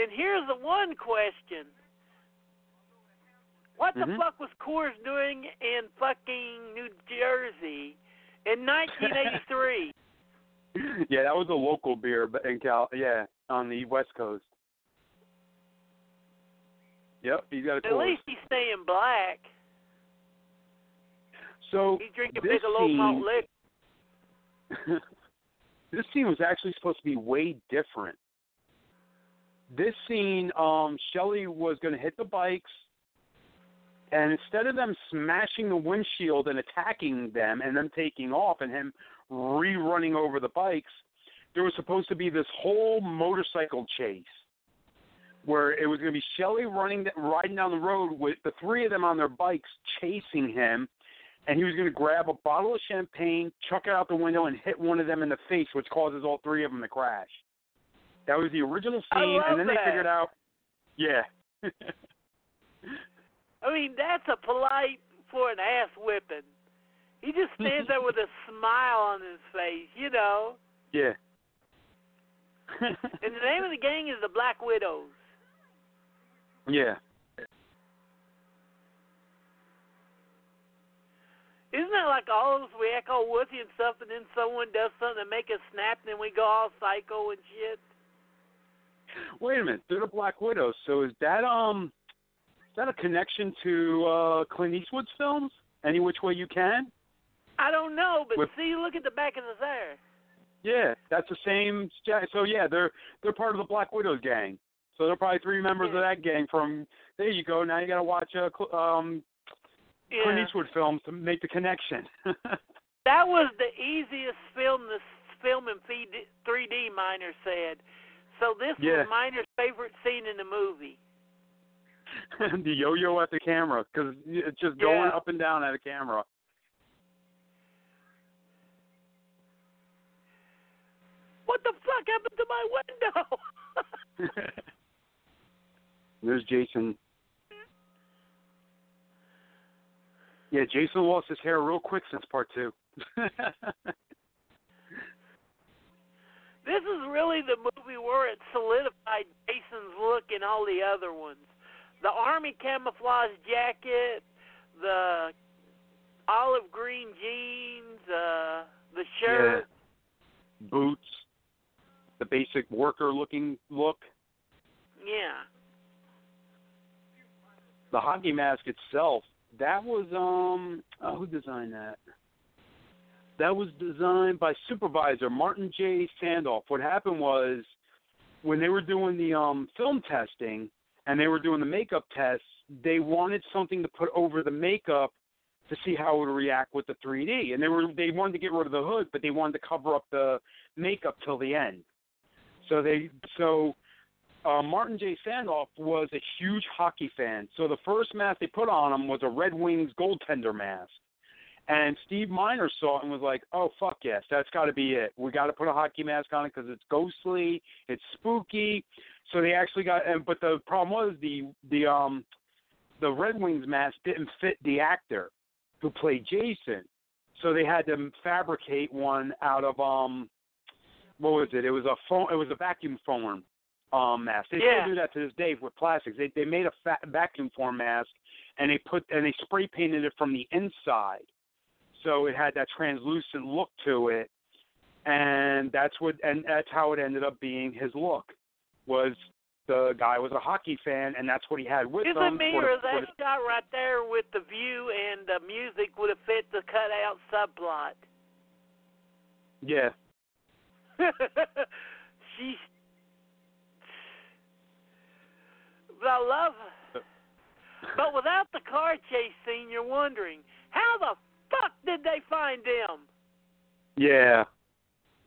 And here's the one question. What the Mhm. fuck was Coors doing in fucking New Jersey in 1983? yeah, that was a local beer, but in Cal, yeah, on the West Coast. Yep, he's got a At Coors. least he's staying black. So He's drinking this Bigelow malt scene- liquor. this scene was actually supposed to be way different. This scene, um, Shelley was going to hit the bikes, and instead of them smashing the windshield and attacking them and them taking off and him rerunning over the bikes, there was supposed to be this whole motorcycle chase where it was going to be Shelley running, riding down the road with the three of them on their bikes chasing him, and he was going to grab a bottle of champagne, chuck it out the window, and hit one of them in the face, which causes all three of them to crash. That was the original scene, and then that. they figured out, yeah. I mean, that's a polite for an ass whipping. He just stands there with a smile on his face, you know. yeah. And the name of the gang is the Black Widows. Yeah. Isn't that like all of us? We echo Woofy and stuff, and then someone does something to make us snap, and then we go all psycho and shit. Wait a minute, they're the Black Widows. So is that um, is that a connection to uh Clint Eastwood's films? Any which way you can? I don't know, but With- see, look at the back of his hair. Yeah, that's the same. So yeah, they're they're part of the Black Widows gang. So there are probably three members Yeah. of that gang. From there you go. Now you got to watch uh, Cl- um, Clint Yeah. Eastwood films to make the connection. That was the easiest film to film in 3D. Miner said. So this Yeah. was Miner's favorite scene in the movie. the yo-yo at the camera because it's just going up and down at a camera. What the fuck happened to my window? There's Jason. Yeah, Jason lost his hair real quick since part two. This is really the movie where it solidified Jason's look in all the other ones. The army camouflage jacket, the olive green jeans, uh, the shirt. Boots, the basic worker-looking look. Yeah. The hockey mask itself, that was um, oh, who designed that? That was designed by supervisor Martin J. Sadoff. What happened was when they were doing the um film testing and they were doing the makeup tests, they wanted something to put over the makeup to see how it would react with the 3D. And they were they wanted to get rid of the hood, but they wanted to cover up the makeup till the end. So they so uh, Martin J. Sadoff was a huge hockey fan. So the first mask they put on him was a Red Wings goaltender mask. And Steve Miner saw it and was like, "Oh fuck yes, that's got to be it. We got to put a hockey mask on it because it's ghostly, it's spooky." So they actually got, and but the problem was the the um the Red Wings mask didn't fit the actor who played Jason, so they had to fabricate one out of um what was it? It was a phone. It was a vacuum foam um mask. They Yeah. still do that to this day with plastics. They they made a fa- vacuum form mask and they put and they spray painted it from the inside, so it had that translucent look to it, and that's what and that's how it ended up being his look. Was the guy was a hockey fan and that's what he had with Is him. it me or that shot right there with the view and the music would have fit the cutout subplot? yeah, She's. But I love. But without the car chase scene, you're wondering how the fuck did they find them? yeah,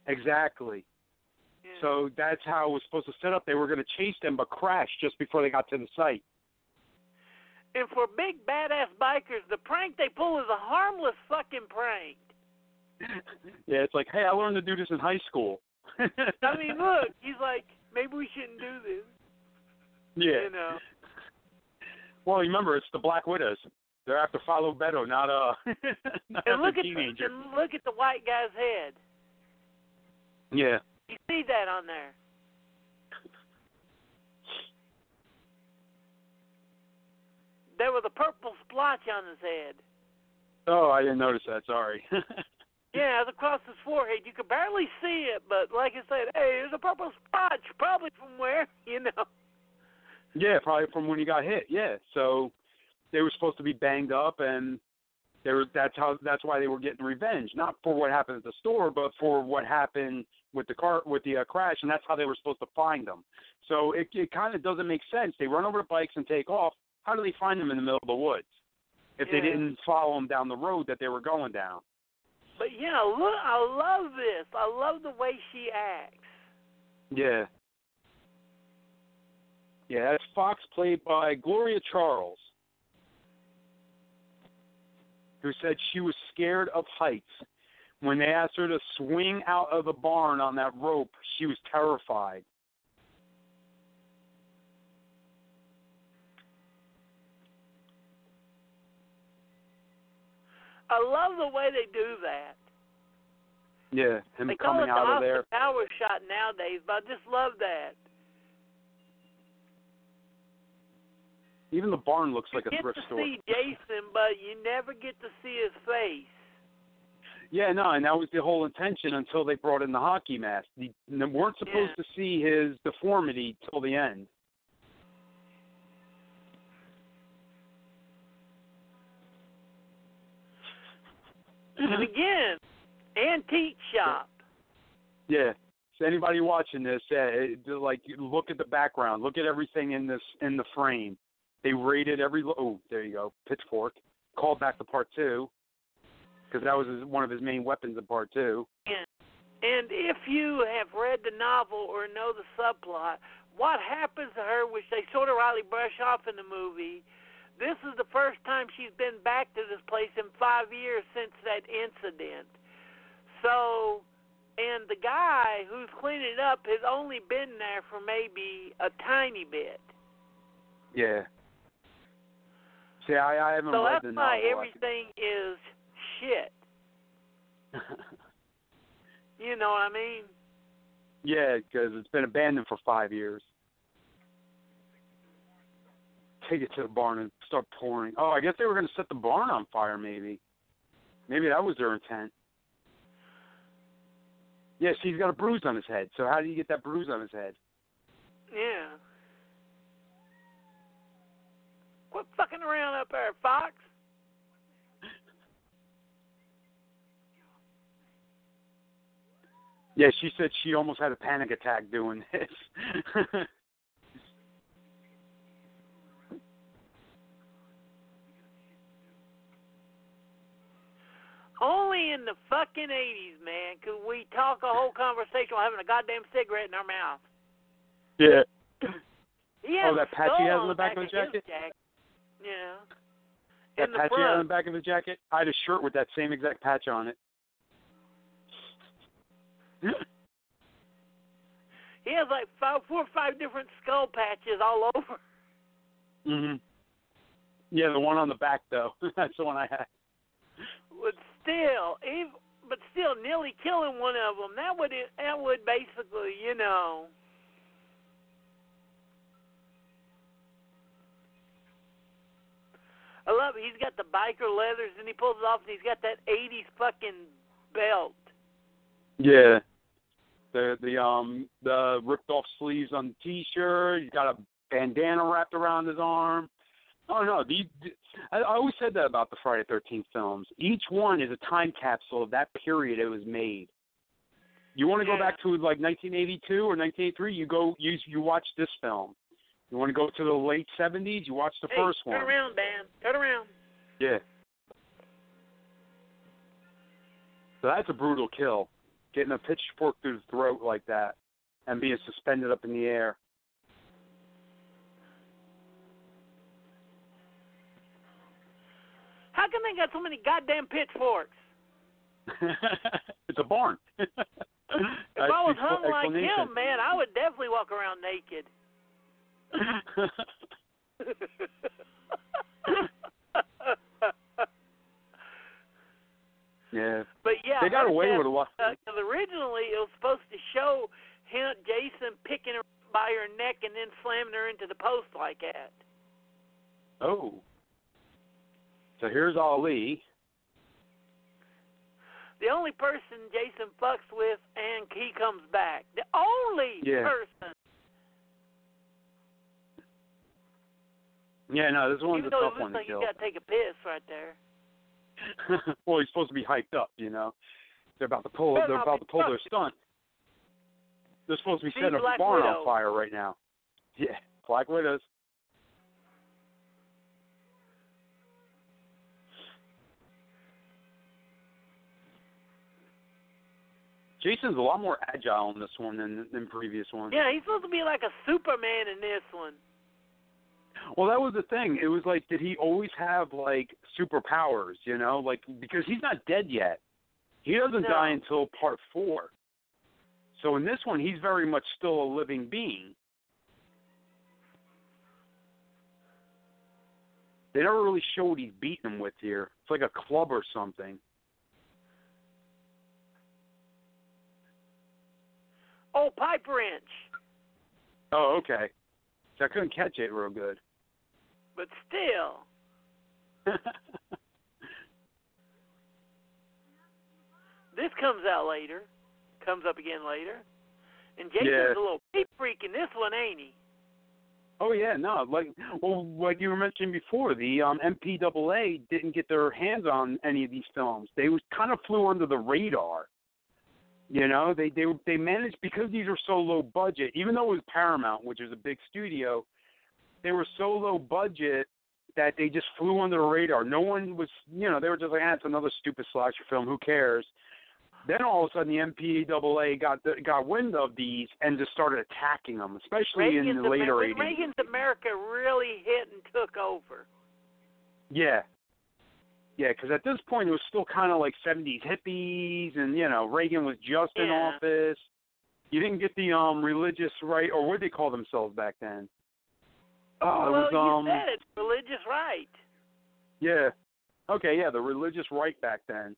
exactly. Yeah. So that's how it was supposed to set up. They were going to chase them, but crash just before they got to the site. And for big badass bikers, the prank they pull is a harmless fucking prank. yeah, it's like, hey, I learned to do this in high school. I mean, look, he's like, maybe we shouldn't do this. Yeah. You know. Well, remember, it's the Black Widows. They're after Follow Beto, not uh, not And look at teenager. and look at the white guy's head. Yeah. You see that on there? There was a purple splotch on his head. Oh, I didn't notice that. Sorry. Yeah, it's across his forehead. You could barely see it, but like I said, hey, there's a purple splotch, probably from where, you know. Yeah, probably from when he got hit. Yeah. So they were supposed to be banged up, and they were. That's how. That's why they were getting revenge, not for what happened at the store, but for what happened with the car with the uh, crash, and that's how they were supposed to find them. So it it kind of doesn't make sense. They run over the bikes and take off. How do they find them in the middle of the woods if they didn't follow them down the road that they were going down? But yeah, look, I love this. I love the way she acts. Yeah. Yeah, that's Fox played by Gloria Charles, who said she was scared of heights. When they asked her to swing out of the barn on that rope, she was terrified. I love the way they do that. Yeah, him they call coming it the out of there. Power shot nowadays, but I just love that. Even the barn looks like you a get thrift to store. see Jason, but you never get to see his face. Yeah, no, and that was the whole intention until they brought in the hockey mask. They they weren't supposed Yeah. to see his deformity till the end. and again, antique shop. Yeah. So anybody watching this, uh, like look at the background, look at everything in this in the frame. They rated every. Oh, there you go. Pitchfork called back to part two because that was his, one of his main weapons in part two. And if you have read the novel or know the subplot, what happens to her, which they sort of rightly brush off in the movie, this is the first time she's been back to this place in five years since that incident. So, and the guy who's cleaning it up has only been there for maybe a tiny bit. Yeah. See, I, I haven't so read that's the why novel. everything is shit. You know what I mean? yeah, because it's been abandoned for five years. Take it to the barn and start pouring. Oh, I guess they were going to set the barn on fire. Maybe, maybe that was their intent. Yeah, see, he's got a bruise on his head. So how do you get that bruise on his head? Yeah. Quit fucking around up there, Fox. Yeah, she said she almost had a panic attack doing this. Only in the fucking 80s, man, could we talk a whole conversation while having a goddamn cigarette in our mouth. yeah. Has Oh, that patch he has on the back of his his jacket? jacket. Yeah. That the patch on the back of his jacket? I had a shirt with that same exact patch on it. He has like five, four or five different skull patches all over. mhm. Yeah, the one on the back though. That's the one I had. But still, even, but still, nearly killing one of them. That would that would basically, you know. I love it. He's got the biker leathers, and he pulls it off, and he's got that '80s fucking belt. Yeah. The the um the ripped off sleeves on the t-shirt. He's got a bandana wrapped around his arm. Oh no, these. I, I always said that about the Friday Thirteenth films. Each one is a time capsule of that period it was made. You want to Yeah. go back to like 1982 or 1983? You go you you watch this film. You want to go to the late 70s? You watch the hey, first turn one. Turn around, Dan. Turn around. Yeah. So that's a brutal kill. Getting a pitchfork through the throat like that and being suspended up in the air. How come they got so many goddamn pitchforks? it's a barn. If I was hung like him, man, I would definitely walk around naked. yeah. but yeah, They got away with a lot. Uh, because originally it was supposed to show him, Jason picking her by her neck and then slamming her into the post like that. Oh. So here's Ali. The only person Jason fucks with and he comes back. The only Yeah. person. Yeah, no, this one's Even a tough it one looks to like kill. he's got to take a piss right there. well, he's supposed to be hyped up, you know. They're about to pull. They're about to pull their stunt. They're supposed to be setting a Black barn Widow. on fire right now. Yeah, Black Widows. Jason's a lot more agile in this one than than previous ones. Yeah, he's supposed to be like a Superman in this one. Well, that was the thing. It was like, did he always have like superpowers? You know, like because he's not dead yet. He doesn't No. die until part four. So in this one, he's very much still a living being. They never really show what he's beating him with here. It's like a club or something. Oh, pipe wrench. Oh, okay. So I couldn't catch it real good. But still, this comes out later. Comes up again later. And Jason's Yeah. a little peep freak in this one, ain't he? Oh yeah, no, like well, like you were mentioning before, the um, MPAA didn't get their hands on any of these films. They was kind of flew under the radar. You know, they they they managed because these are so low budget. Even though it was Paramount, which is a big studio, they were so low budget that they just flew under the radar. No one was, you know, they were just like, ah, it's another stupid slasher film. Who cares? Then all of a sudden, the MPAA got the, got wind of these and just started attacking them, especially Reagan's in the later Amer- 80s. Reagan's America really hit and took over. Yeah. Yeah, because at this point it was still kind of like 70s hippies, and you know Reagan was just in office. You didn't get the um religious right, or what did they call themselves back then? Oh, well, it was um. you said it, religious right. Yeah. Okay, yeah, the religious right back then.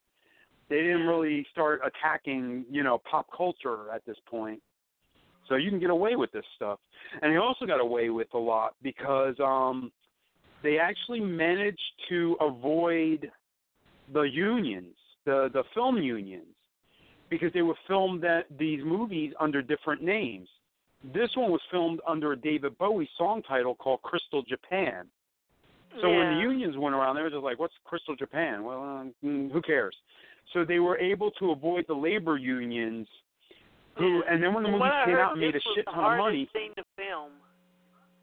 They didn't really start attacking, you know, pop culture at this point. So you can get away with this stuff. And they also got away with a lot because um they actually managed to avoid the unions, the the film unions, because they would film that these movies under different names. This one was filmed under a David Bowie song title called Crystal Japan. So when the unions went around, they were just like, "What's Crystal Japan?" Well, um, mm, who cares? So they were able to avoid the labor unions. Who and then when the movie came out and made a shit ton of money, Scene to film.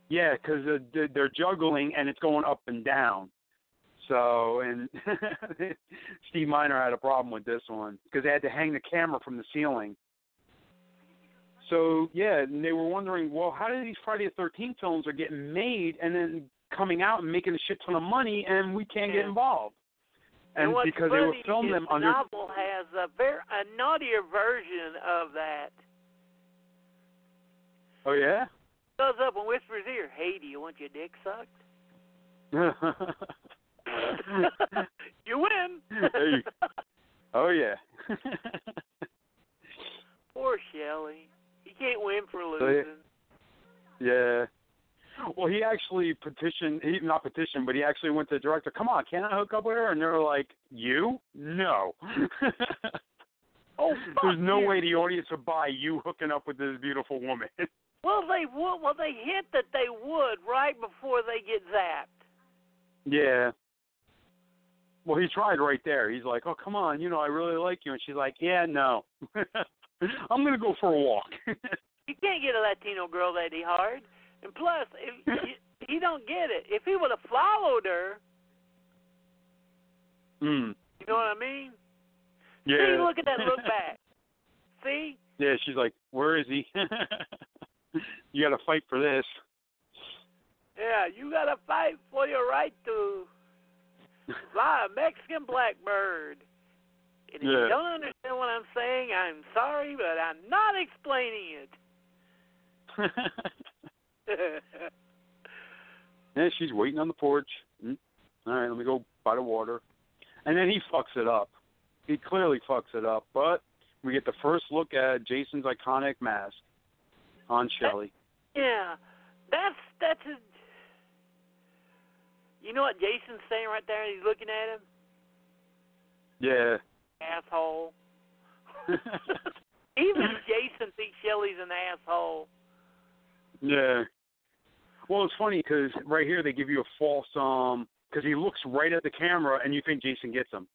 yeah, because they're, they're juggling and it's going up and down. So and Steve Miner had a problem with this one because they had to hang the camera from the ceiling. So yeah, and they were wondering, well, how do these Friday the Thirteenth films are getting made and then coming out and making a shit ton of money, and we can't get involved? And, what's because they were filming them the under novel has a very a naughtier version of that. oh yeah, Goes up and whispers ear, "Hey, do you want your dick sucked?" you win. Hey. oh yeah. Poor Shelley. Can't win for losing. Yeah. Well, he actually petitioned. He not petitioned, but he actually went to the director. Come on, can I hook up with her? And they're like, "You? No." Oh, There's no way the audience would buy you hooking up with this beautiful woman. Well, they would. Well, they hint that they would right before they get zapped. yeah. Well, he tried right there. He's like, "Oh, come on, you know, I really like you," and she's like, "Yeah, no, I'm gonna go for a walk." You can't get a Latino girl that hard. And plus, if you, he don't get it. If he would have followed her, mm. you know what I mean? Yeah. See, look at that look back. See? Yeah, she's like, "Where is he?" you got to fight for this. Yeah, you gotta fight for your right to fly a Mexican blackbird. And if Yeah. you don't understand what I'm saying, I'm sorry, but I'm not explaining it. yeah, she's waiting on the porch. Mm. All right, let me go by the water. And then he fucks it up. He clearly fucks it up, but we get the first look at Jason's iconic mask on Shelley. yeah, that's that's a. You know what Jason's saying right there? He's looking at him, Yeah. Asshole. Even Jason thinks Shelley's an asshole. yeah. Well, it's funny because right here they give you a false um because he looks right at the camera and you think Jason gets him.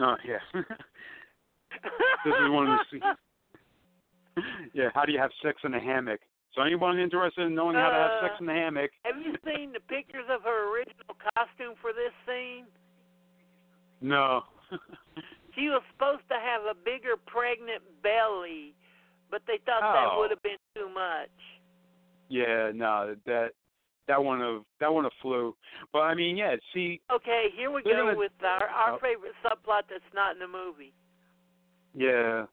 Oh yeah. this is one of the yeah. How do you have sex in a hammock? So anyone interested in knowing how to have sex Uh, in the hammock? Have you seen the pictures of her original costume for this scene? No. She was supposed to have a bigger pregnant belly, but they thought that Oh. would have been too much. yeah, no. That that one of that one of flew. But I mean, yeah. See, Okay, here we go gonna- with our our Oh. favorite subplot that's not in the movie, yeah.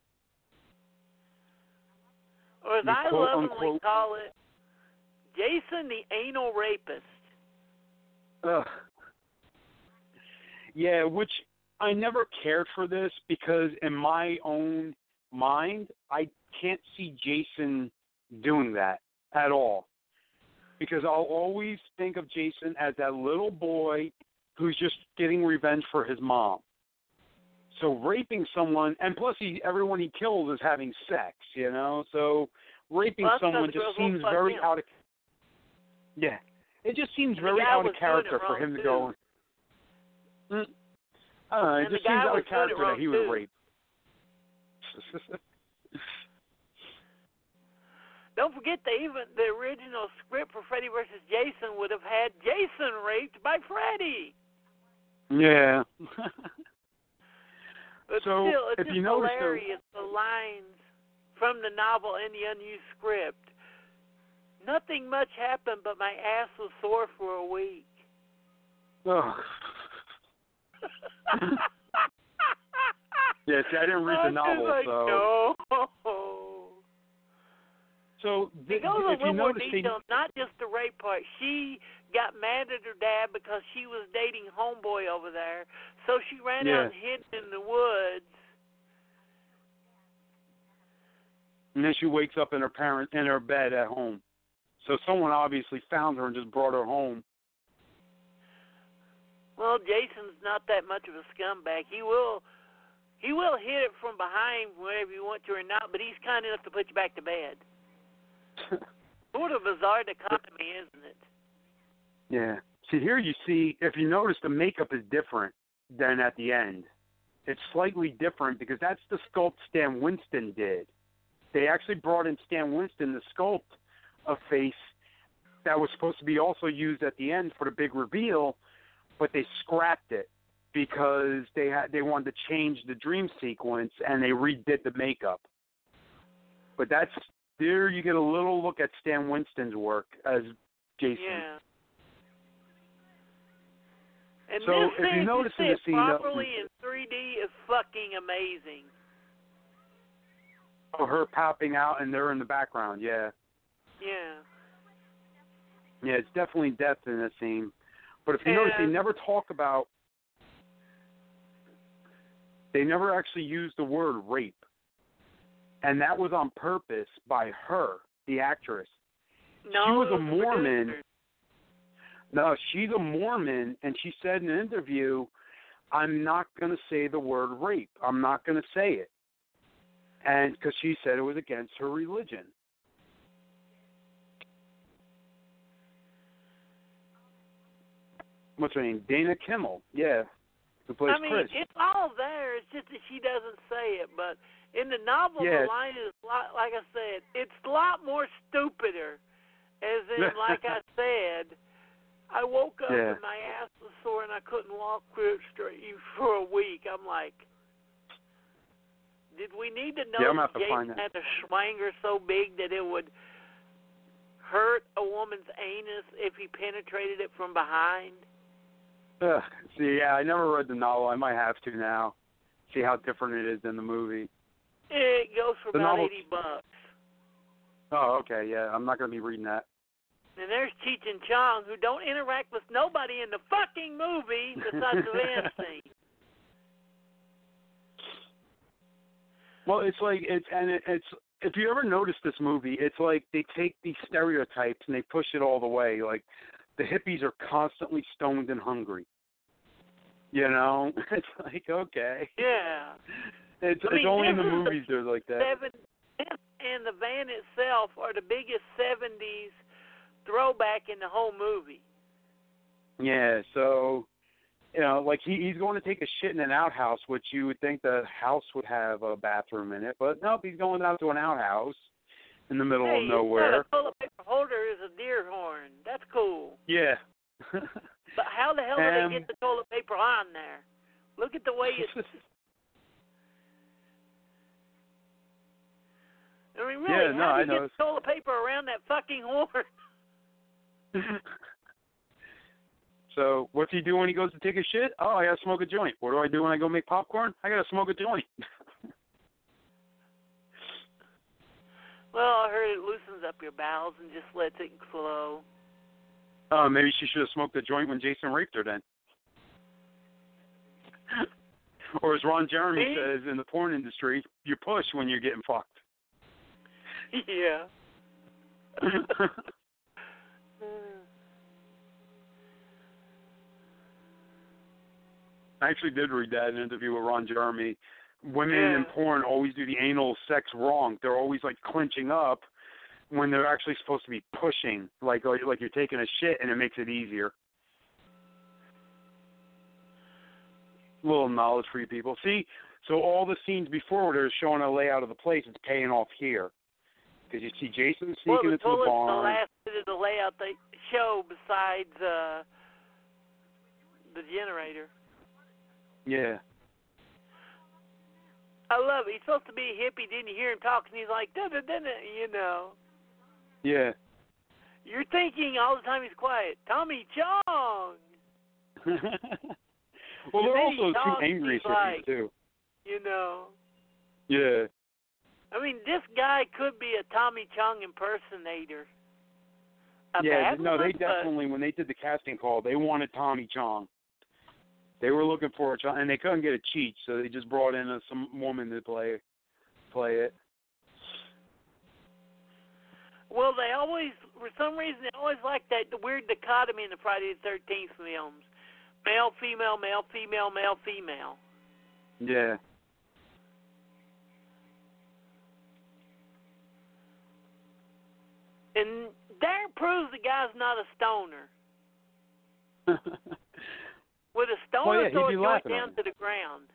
Or as I quote, lovingly unquote- call it, Jason the anal rapist. Ugh. Yeah, which I never cared for this because in my own mind, I can't see Jason doing that at all. Because I'll always think of Jason as that little boy who's just getting revenge for his mom. So raping someone, and plus he, everyone he kills is having sex, you know. So raping Well, someone just seems very him. out of. Yeah, it just seems And very out of character for him to go. Mm. I don't know. It And just seems out of character that he was too. raped. Don't forget they even the original script for Freddy versus Jason would have had Jason raped by Freddy. yeah. But So, still, it's if just you notice, though- hilarious the lines from the novel and the unused script. Nothing much happened, but my ass was sore for a week. Ugh. Yeah, see, I didn't read the novel, like, so- no. So th- It goes a little more notice, they, detail, not just the rape part. She got mad at her dad because she was dating homeboy over there, so she ran Yeah. out and hid in the woods. and then she wakes up in her parent in her bed at home. So someone obviously found her and just brought her home. Well, Jason's not that much of a scumbag. He will, he will hit it from behind whenever you want to or not, but he's kind enough to put you back to bed. Sort a bizarre dichotomy, isn't it? Yeah. See, here you see, if you notice, the makeup is different than at the end. It's slightly different because that's the sculpt Stan Winston did. They actually brought in Stan Winston to sculpt a face that was supposed to be also used at the end for the big reveal, but they scrapped it because they had they wanted to change the dream sequence and they redid the makeup. But that's there you get a little look at Stan Winston's work as Jason. Yeah. And So, this if you thing, notice to in the scene, uh, properly in 3D is fucking amazing. Oh, her popping out and they're in the background. Yeah, Yeah. yeah, it's definitely depth in this scene. But if you notice, they never talk about. They never actually use the word rape, and that was on purpose by her, the actress. No, she was a Mormon. producer. No, she's a Mormon, and she said in an interview, "I'm not going to say the word rape. I'm not going to say it," and because she said it was against her religion. What's her name? Dana Kimmel. Yeah, who plays I mean, Chris. it's all there. It's just that she doesn't say it. But in the novel, Yeah. the line is lot, like I said, it's a lot more stupider. As in, like I said, I woke up Yeah. and my ass was sore and I couldn't walk straight for a week. I'm like, did we need to know Yeah, that to Jason had a schwanger so big that it would hurt a woman's anus if he penetrated it from behind? Ugh, see, yeah, I never read the novel. I might have to now. See how different it is than the movie. It goes for The about novel- eighty bucks. Oh, okay, yeah, I'm not going to be reading that. And there's Cheech and Chong who don't interact with nobody in the fucking movie besides the van scene. Well, it's like it's and it, it's if you ever notice this movie, it's like they take these stereotypes and they push it all the way. Like the hippies are constantly stoned and hungry. You know, it's like okay, Yeah. it's I it's mean, only in the movies they're like that. Seven and the van itself are the biggest seventies throwback in the whole movie. Yeah, so you know, like he he's going to take a shit in an outhouse, which you would think the house would have a bathroom in it, but nope, he's going out to an outhouse in the middle hey, of nowhere. got a paper holder is a deer horn. That's cool. Yeah. But how the hell did Um, they get the toilet paper on there? Look at the way it's I mean, really, Yeah, no, how I do you know. get toilet paper around that fucking horn? so what what's he do when he goes to take a shit? Oh, I gotta smoke a joint. What do I do when I go make popcorn? I gotta smoke a joint. Well, I heard it loosens up your bowels and just lets it flow. Oh, maybe she should have smoked a joint when Jason raped her then. or as Ron Jeremy Me? says in the porn industry, you push when you're getting fucked. yeah. I actually did read that in an interview with Ron Jeremy. Women Yeah. in porn always do the anal sex wrong. They're always like clenching up when they're actually supposed to be pushing, like like, like you're taking a shit, and it makes it easier. little knowledge for you people. See, so all the scenes before where they're showing a layout of the place, it's paying off here. Because you see Jason well, sneaking the into the toilet's the last bit of the layout they show besides uh, the generator. Yeah. I love it. He's supposed to be a hippie. Didn't you hear him talking? He's like, da da da, you know. Yeah. You're thinking all the time he's quiet. Tommy Chong, well, they're And then he also too angry hippies like- too. you know. Yeah. I mean, this guy could be a Tommy Chong impersonator. A yeah. No, one, they definitely when they did the casting call, they wanted Tommy Chong. They were looking for a Chong, and they couldn't get a cheat, so they just brought in a, some woman to play play it. Well, they always, for some reason, they always like that the weird dichotomy in the Friday the Thirteenth films: male, female, male, female, male, female. Yeah. And that proves the guy's not a stoner. With a stoner, yeah, he'd throw a be joint down to the ground.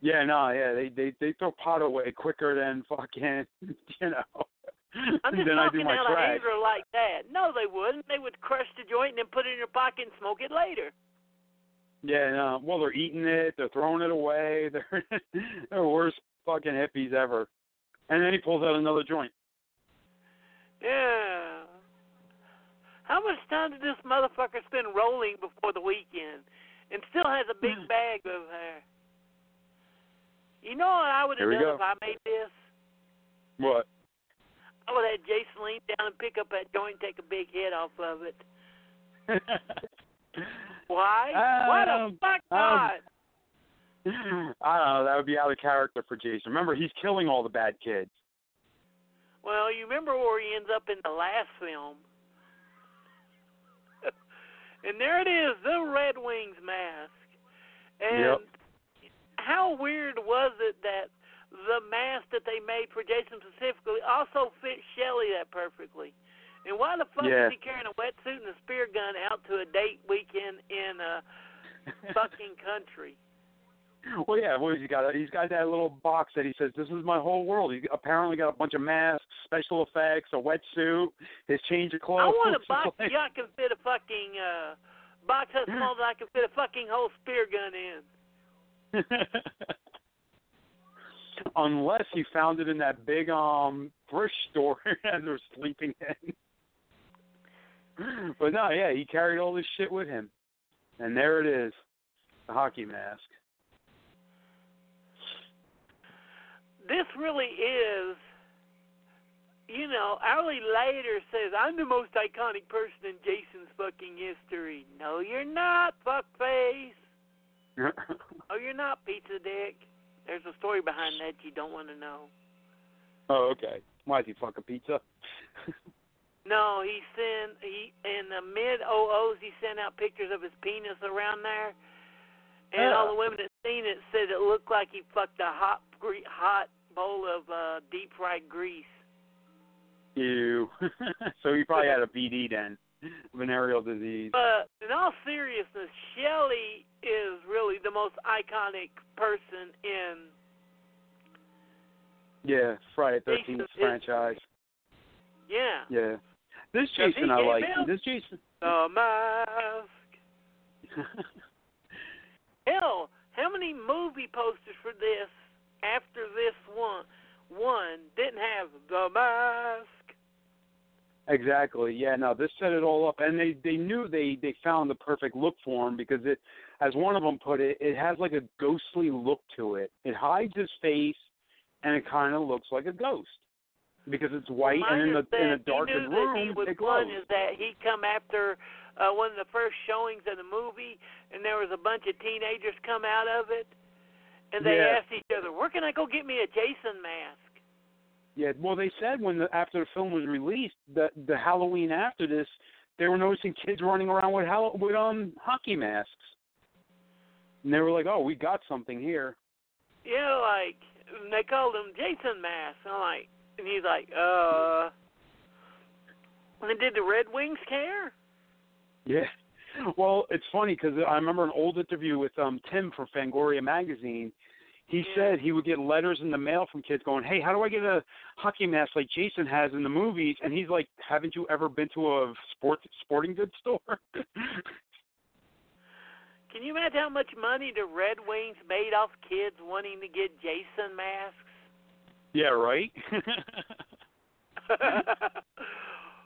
yeah, no, yeah, they they they throw pot away quicker than fucking, you know. I'm just than I do talking out of anger like that. No, they wouldn't. They would crush the joint and then put it in their pocket and smoke it later. Yeah, no. Well, they're eating it. They're throwing it away. They're they're worst fucking hippies ever. And then he pulls out another joint. Yeah. How much time did this motherfucker spend rolling before the weekend, and still has a big Hmm. bag of hair? You know what I would have done go. if I made this? What? I would have Jason lean down and pick up that joint and take a big hit off of it. Why? Why the Um, fuck um, not? I don't know. That would be out of character for Jason. Remember, he's killing all the bad kids. Well, you remember where he ends up in the last film. and there it is, the Red Wings mask. And how weird was it that the mask that they made for Jason specifically also fit Shelley that perfectly? And why the fuck Yeah. is he carrying a wetsuit and a spear gun out to a date weekend in a fucking country? Well, yeah. Well, he's got a, he's got that little box that he says this is my whole world. He apparently got a bunch of masks, special effects, a wetsuit, his change of clothes. I want a box Like- yeah, I can fit a fucking uh box that small that I can fit a fucking whole spear gun in. Unless he found it in that big um thrift store and they're sleeping in. But no, yeah, he carried all this shit with him. And there it is. The hockey mask. This really is you know, Ali later says, I'm the most iconic person in Jason's fucking history. No, you're not, fuckface. Oh, you're not, pizza dick. There's a story behind that you don't want to know. oh, okay. Why is he fucking pizza? No, he sent he in the mid OOs he sent out pictures of his penis around there, and all Oh. the women that seen it said it looked like he fucked a hot gre- hot bowl of uh deep fried grease. Ew. so he probably had a VD then. Venereal disease. But in all seriousness, Shelley is really the most iconic person in Yeah, Friday Thirteenth franchise. yeah Yeah. This Jason I like. him? This Jason the mask. Hell, how many movie posters for this after this one one didn't have the mask? Exactly. Yeah. No, this set it all up, and they they knew they they found the perfect look for him because it, as one of them put it, it has like a ghostly look to it. It hides his face, and it kind of looks like a ghost because it's white Mine and in the in a that he darkened knew that he room was it glows. one is that he come after uh, one of the first showings of the movie, and there was a bunch of teenagers come out of it, and they Yeah. asked each other, "Where can I go get me a Jason mask?" Yeah, well, they said when the, after the film was released, that the Halloween after this, they were noticing kids running around with Hall- with um hockey masks, and they were like, "Oh, we got something here." Yeah, like they called him Jason Mask. And I'm like, and he's like, uh. And did the Red Wings care? Yeah, well, it's funny because I remember an old interview with um Tim from Fangoria magazine. He Yeah. said he would get letters in the mail from kids going, "Hey, how do I get a hockey mask like Jason has in the movies?" And he's like, "Haven't you ever been to a sports sporting goods store?" Can you imagine how much money the Red Wings made off kids wanting to get Jason masks? yeah, right.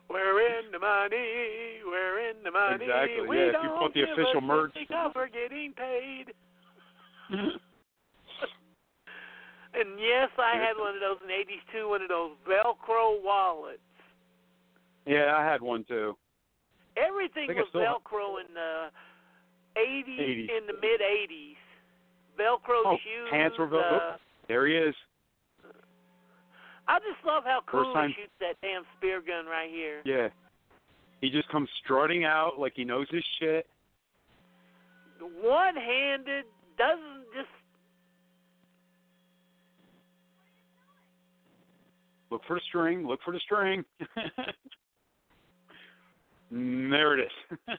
we're in the money. We're in the money. Exactly, We yeah, if you put the official merch- we're getting paid. And yes, I had one of those in '80s too. One of those Velcro wallets. yeah, I had one too. Everything was still have- Velcro in the '80s, 80s. in the mid '80s. Velcro Oh, shoes. pants were Velcro? Uh, There he is. I just love how cool First time- he shoots that damn spear gun right here. Yeah. He just comes strutting out like he knows his shit. One-handed, doesn't just Look for the string. Look for the string. There it is.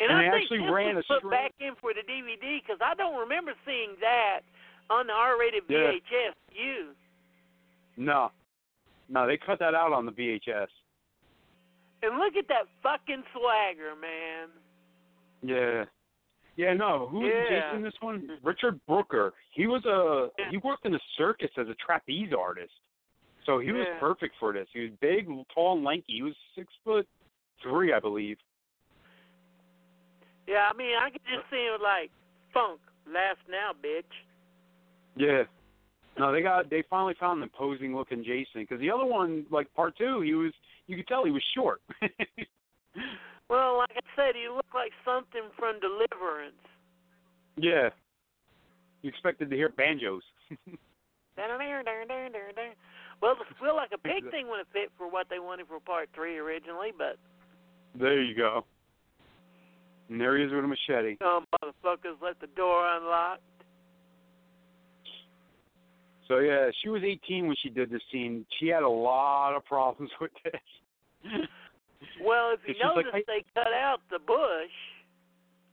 And, And I they think actually this ran was a put string- back in for the DVD because I don't remember seeing that on the R-rated Yeah. VHS. You no. No, they cut that out on the VHS. and look at that fucking swagger, man. Yeah. Yeah, no. Who was Yeah. Jason this one? Richard Brooker. He was a he worked in the circus as a trapeze artist. So he was perfect for this. He was big, tall, and lanky. He was six foot three, I believe. Yeah, I mean, I could just see him like funk. Laugh now, bitch. Yeah. No, they got they finally found an imposing looking Jason because the other one, like part two, he was you could tell he was short. Well, like I said, he looked like something from Deliverance. yeah. You expected to hear banjos. Well, the squeal like a pig thing would have fit for what they wanted for part three originally, but there you go. And there he is with a machete. some motherfuckers left the door unlocked. So yeah, she was 18 when she did this scene. She had a lot of problems with this. Well, if you just like, notice, they cut out the bush.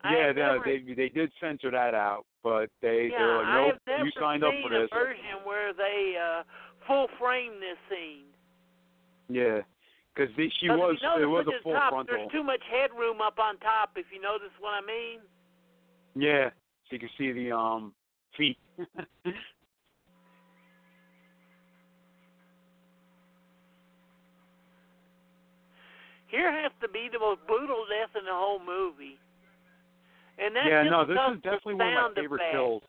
Yeah, no, never, they they did censor that out, but they yeah, they're like, nope, never you signed up seen for this. a version where they uh, full frame this scene. Yeah, because she 'Cause was it was a full top, frontal. There's too much headroom up on top. If you notice what I mean. Yeah, so you can see the um feet. Here has to be the most brutal death in the whole movie. And that's yeah, just no, this is definitely the one of my favorite effects. kills.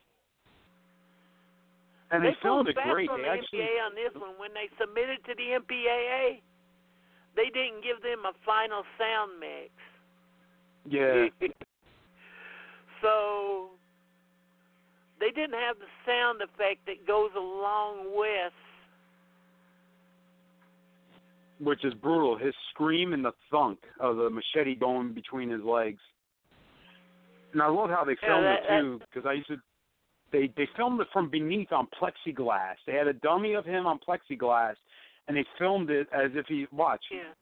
And they they filmed it pulled fast great. They the actually MPA on this one. When they submitted to the MPAA, they didn't give them a final sound mix. yeah. so they didn't have the sound effect that goes along with. Which is brutal. His scream and the thunk of the machete going between his legs. And I love how they Yeah, filmed that- it too, because I used to. They they filmed it from beneath on plexiglass. They had a dummy of him on plexiglass, and they filmed it as if he watch. Yeah.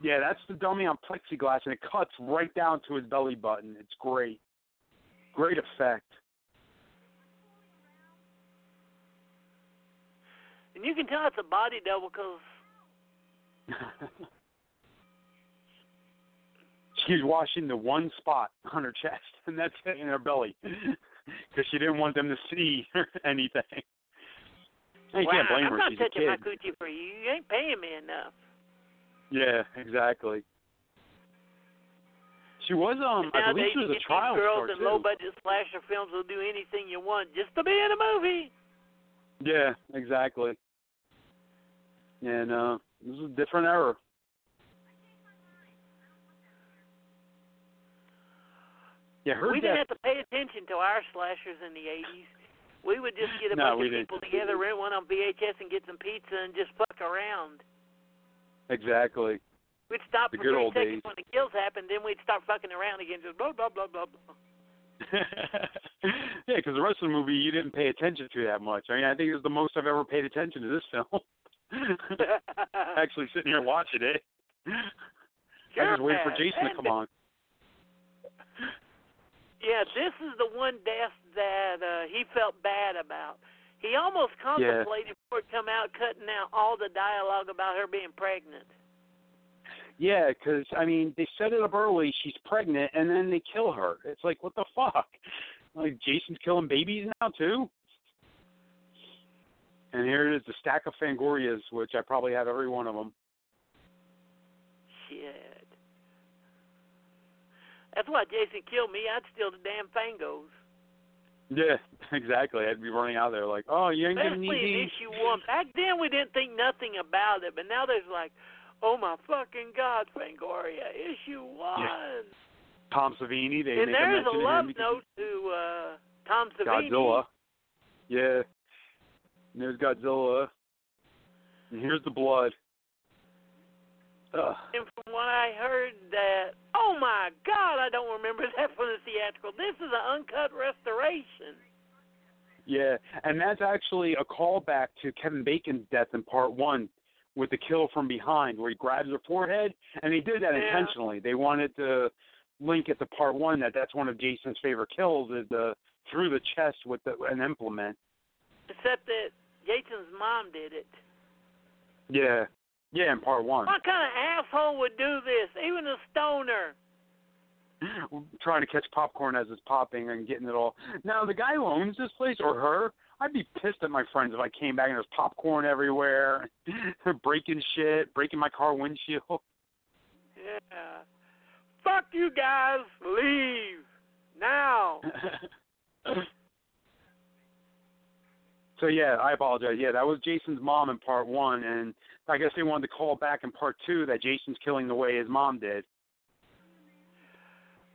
Yeah, that's the dummy on plexiglass, and it cuts right down to his belly button. It's great, great effect. And you can tell it's a body double because She's washing the one spot on her chest, and that's it in her belly, because she didn't want them to see anything. And you wow, can't blame I'm her; not she's a touching my coochie for you. You ain't paying me enough. Yeah, exactly. She was um, I believe she was a get trial girls star in too. low-budget slasher films will do anything you want just to be in a movie. Yeah, exactly. And no, this is a different era. Yeah, her we didn't have to pay attention to our slashers in the 80s. We would just get a No, bunch we of didn't. people together, rent one on VHS, and get some pizza and just fuck around. Exactly. We'd stop The for good three old seconds days. when the kills happened, then we'd start fucking around again, just blah blah blah blah blah. yeah, because the rest of the movie you didn't pay attention to that much. I mean, I think it was the most I've ever paid attention to this film. Actually, sitting here watching it. Sure I just waited for. Jason to come on. Yeah, this is the one death that uh, he felt bad about. He almost contemplated before it come out cutting out all the dialogue about her being pregnant. Yeah, because I mean, they set it up early. She's pregnant, and then they kill her. It's like, what the fuck? Like Jason's killing babies now too. And here it is, the stack of Fangorias, which I probably have every one of them. Shit. That's why Jason killed me. I'd steal the damn Fangos. Yeah, exactly. I'd be running out there like, oh, you ain't me Especially in these. issue one. Back then we didn't think nothing about it, but now there's like, oh my fucking god, Fangoria, issue one. Tom Savini. They and make there's a a love of him because note to uh Tom Savini. Godzilla. Yeah. And there's Godzilla. And mm-hmm. here's the blood. Ugh. And from what I heard that oh my god, I don't remember that from the theatrical. This is an uncut restoration. Yeah, and that's actually a callback to Kevin Bacon's death in part one with the kill from behind where he grabs her forehead and they did that Yeah. intentionally. They wanted to link it to part one that that's one of Jason's favorite kills is the through the chest with the, an implement. Except that Jason's mom did it. Yeah. Yeah, in part one. What kind of asshole would do this? Even a stoner. Trying to catch popcorn as it's popping and getting it all. Now the guy who owns this place or her, I'd be pissed at my friends if I came back and there's popcorn everywhere, breaking shit, breaking my car windshield. Yeah. Fuck you guys. Leave. Now. so yeah, I apologize. Yeah, that was Jason's mom in part one, and I guess they wanted to call back in part two that Jason's killing the way his mom did.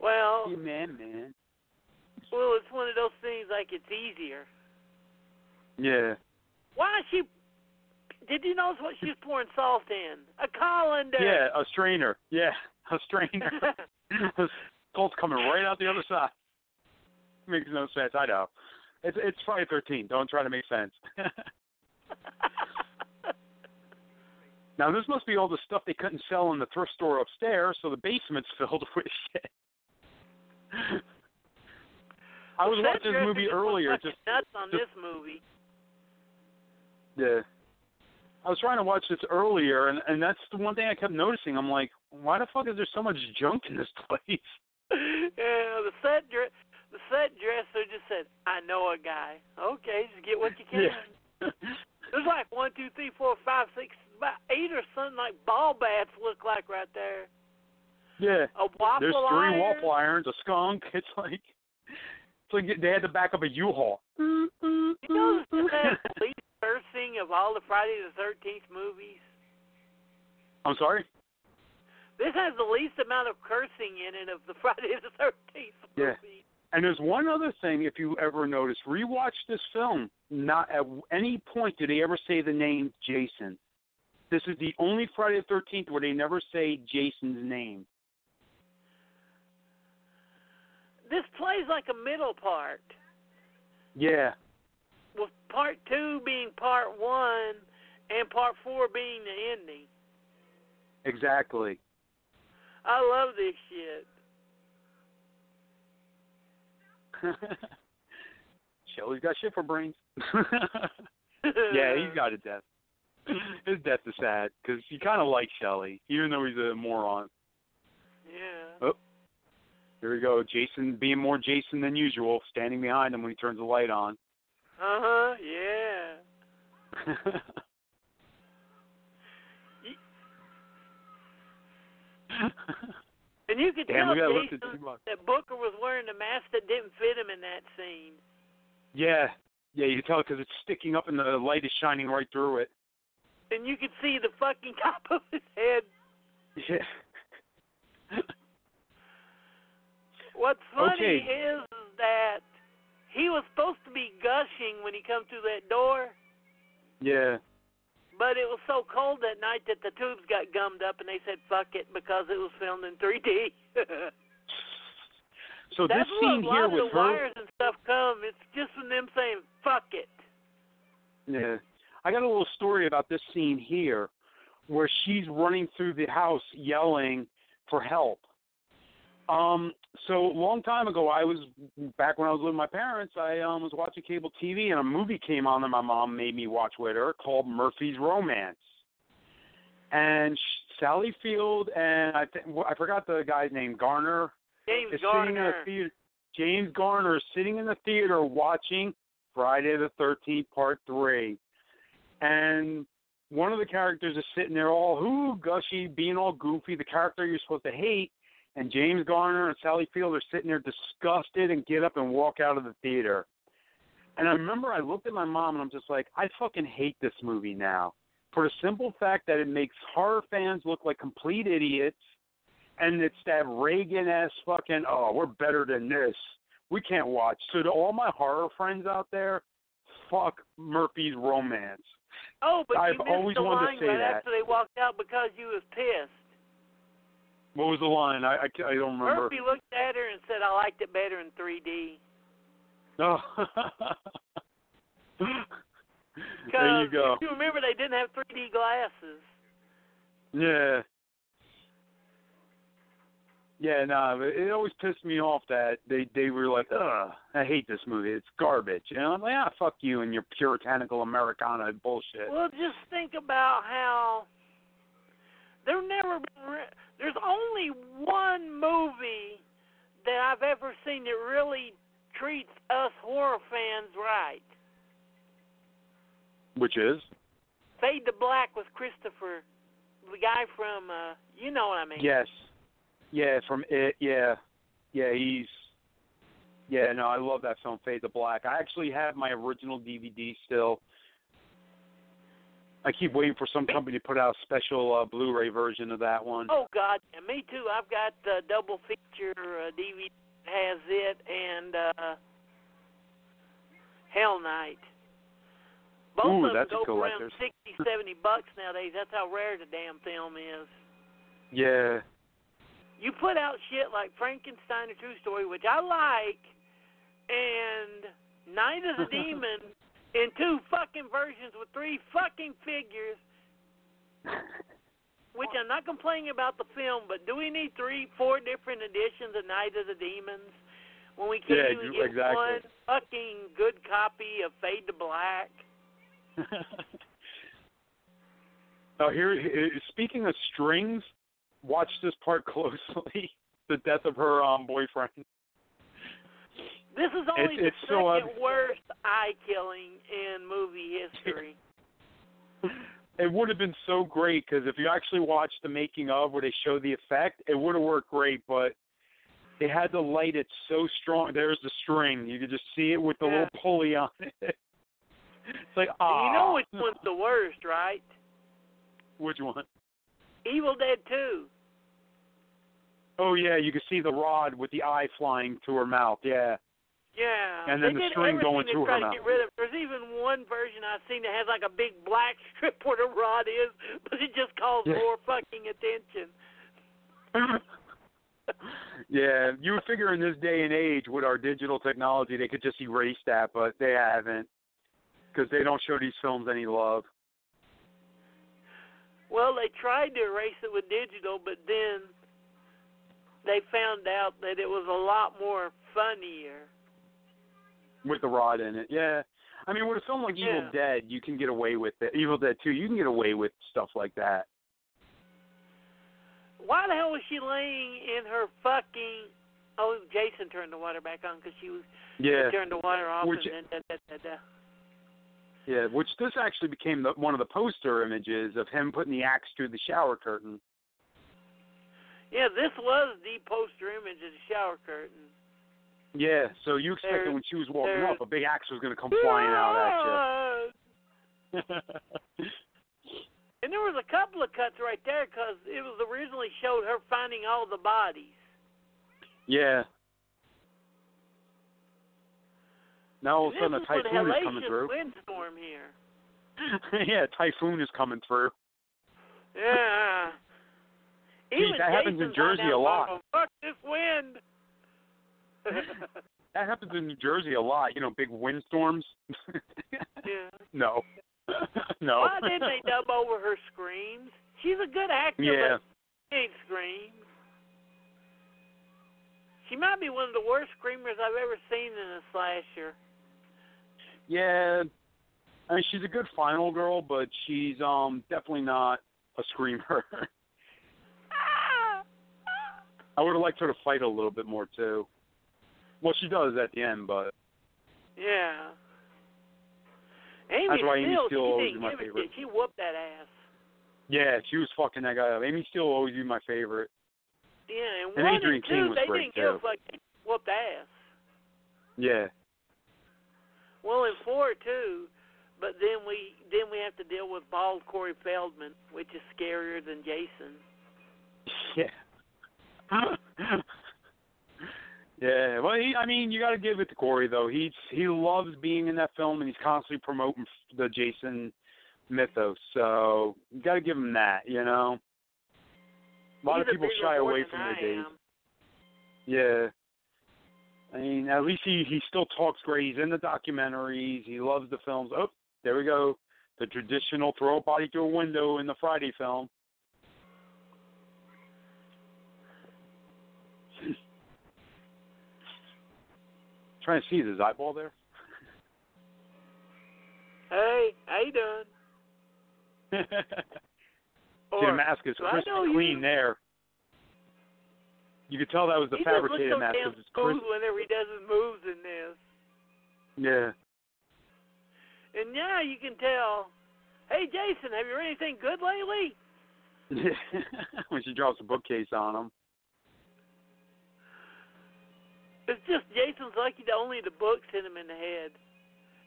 Well, Hey, man, man. well, it's one of those things like it's easier. Yeah. Why is she? Did you notice what she was pouring salt in? A colander. Yeah, a strainer. Yeah, a strainer. salt's coming right out the other side. Makes no sense. I know. It's it's Friday Thirteen. Don't try to make sense. now this must be all the stuff they couldn't sell in the thrift store upstairs, so the basement's filled with shit. I was Well, watching this movie earlier. Just nuts on just- this movie. Yeah. I was trying to watch this earlier, and and that's the one thing I kept noticing. I'm like, why the fuck is there so much junk in this place? yeah, the set the set dresser just said, "I know a guy." Okay, just get what you can. Yeah. There's like one, two, three, four, five, six, about eight or something like ball bats look like right there. yeah. A waffle There's three iron. waffle irons, a skunk. It's like it's like they had to back up a U-Haul. You know the least cursing of all the Friday the Thirteenth movies. I'm sorry. This has the least amount of cursing in it of the Friday the Thirteenth Yeah. And there's one other thing, if you ever notice, rewatch this film. Not at any point do they ever say the name Jason. This is the only Friday the Thirteenth where they never say Jason's name. This plays like a middle part, Yeah, with part two being part one and part four being the ending. exactly. I love this shit. Shelly's got shit for brains. yeah, he's got a death. His death is sad because he kind of likes Shelly, even though he's a moron. Yeah. Oh, Here we go, Jason being more Jason than usual, standing behind him when he turns the light on. Uh huh. Yeah. And you could Damn, tell we gotta look at Jason that Brooker was wearing a mask that didn't fit him in that scene. yeah, yeah, you can tell because it's sticking up and the light is shining right through it. And you could see the fucking top of his head. Yeah. What's funny Okay. is that he was supposed to be gushing when he come through that door, yeah. But it was so cold that night that the tubes got gummed up, and they said fuck it because it was filmed in 3D. So That's this scene here with the her. wires and stuff come. It's just from them saying fuck it. Yeah. I got a little story about this scene here where she's running through the house yelling for help. Um, so a long time ago, I was back when I was living with my parents. I um, was watching cable TV, and a movie came on that my mom made me watch with her called Murphy's Romance. And sh- Sally Field and I th- I forgot the guy's name, Garner. James is sitting in Garner. theater. James Garner is sitting in the theater watching Friday the Thirteenth Part Three, and one of the characters is sitting there all who gushy, being all goofy. The character you're supposed to hate, and James Garner and Sally Field are sitting there disgusted and get up and walk out of the theater. And I remember I looked at my mom and I'm just like, I fucking hate this movie now. For the simple fact that it makes horror fans look like complete idiots and it's that Reagan ass fucking oh, we're better than this. We can't watch. So to all my horror friends out there, fuck Murphy's romance. Oh, but I've you missed always the wanted to line say right that. after they walked out because you was pissed. What was the line? I I, I don't remember. Murphy looked at her and said, "I liked it better in 3D." Oh. there you go. you remember they didn't have 3D glasses. Yeah. Yeah, no, it it always pissed me off that they they were like, "Ugh, I hate this movie. It's garbage." You know, I'm like, "Ah, fuck you and your puritanical Americana bullshit." Well, just think about how there never been. Re- there's only one movie that I've ever seen that really treats us horror fans right. Which is? Fade to Black with Christopher, the guy from, uh, you know what I mean. Yes. Yeah, from it. Yeah, yeah, he's. Yeah, no, I love that film, Fade to Black. I actually have my original DVD still. I keep waiting for some company to put out a special uh, Blu-ray version of that one. Oh God, yeah, me too. I've got the double feature uh, DVD has it and uh Hell Night. Both Ooh, of them go for around sixty, seventy bucks nowadays. That's how rare the damn film is. Yeah. You put out shit like Frankenstein: A True Story, which I like, and Night of the Demon in two fucking versions with three fucking figures. Which I'm not complaining about the film, but do we need three, four different editions of Night of the Demons when we Yeah, can't even ex- get exactly. one fucking good copy of Fade to Black? now here, here- speaking of strings, watch this part closely. the death of her um boyfriend. This is only It's- it's the so second worst eye killing in movie history. It would have been so great because if you actually watch the making of where they show the effect, it would have worked great. But they had to light it so strong. There's the string. You could just see it with the Yeah. little pulley on it. it's like ah. You know which one's the worst, right? Which one? Evil Dead 2. Oh yeah, you can see the rod with the eye flying through her mouth. Yeah. Yeah. And then they the string going through her to mouth. get rid of. There's even one version I've seen that has like a big black strip where the rod is, but it just calls Yeah. more fucking attention. yeah, you would figure in this day and age with our digital technology they could just erase that, but they haven't because they don't show these films any love. Well, they tried to erase it with digital, but then they found out that it was a lot more funnier. With the rod in it. Yeah. I mean, with a film like Evil Dead, you can get away with it. Evil Dead 2, you can get away with stuff like that. Why the hell was she laying in her fucking? Oh, Jason turned the water back on because she was Yeah. turned the water off Which- and then da, da, da, da. Yeah, which this actually became the, one of the poster images of him putting the axe through the shower curtain. Yeah, this was the poster image of the shower curtain. Yeah, so you expected There's- when she was walking up, a big axe was going to come flying out at you. And there was a couple of cuts right there because it was originally showed her finding all the bodies. yeah. Now all of a sudden a typhoon is coming through. windstorm here. yeah, typhoon is coming through. Yeah. Even that happens in Jersey a lot. Fuck this wind. That happens in New Jersey a lot. You know, big windstorms. yeah. no. no. Why didn't they dub over her screams? She's a good actor, Yeah. but she ain't scream. She might be one of the worst screamers I've ever seen in a slasher. Yeah, I mean she's a good final girl, but she's um definitely not a screamer. I would have liked her to fight a little bit more too. Well, she does at the end, but Yeah. Amy That's why Amy Steele, Steele always my favorite. She whooped that ass. yeah, she was fucking that guy up. Amy Steele always be my favorite. Yeah, and, And one Adrian and two, King was they didn't give fuck. They whooped ass. Yeah, Well, in four too, but then we then we have to deal with bald Corey Feldman, which is scarier than Jason. yeah. yeah, well, he, I mean, you got to give it to Corey though. He's he loves being in that film, and he's constantly promoting the Jason mythos. So you got to give him that. You know, a lot He's of people shy away from the days. Yeah. I mean, at least he he still talks great. He's in the documentaries. He loves the films. Oh, there we go. The traditional throw a body through a window in the Friday film. Trying to see his eyeball there. Hey, how you doing? See, the Or, mask is crisp and clean you?" there. You could tell that was the he fabricated mask because it's crisp. whenever he does his moves in this. Yeah. And now you can tell. Hey, Jason, have you read anything good lately? when she drops a bookcase on him. It's just Jason's lucky that only the books hit him in the head.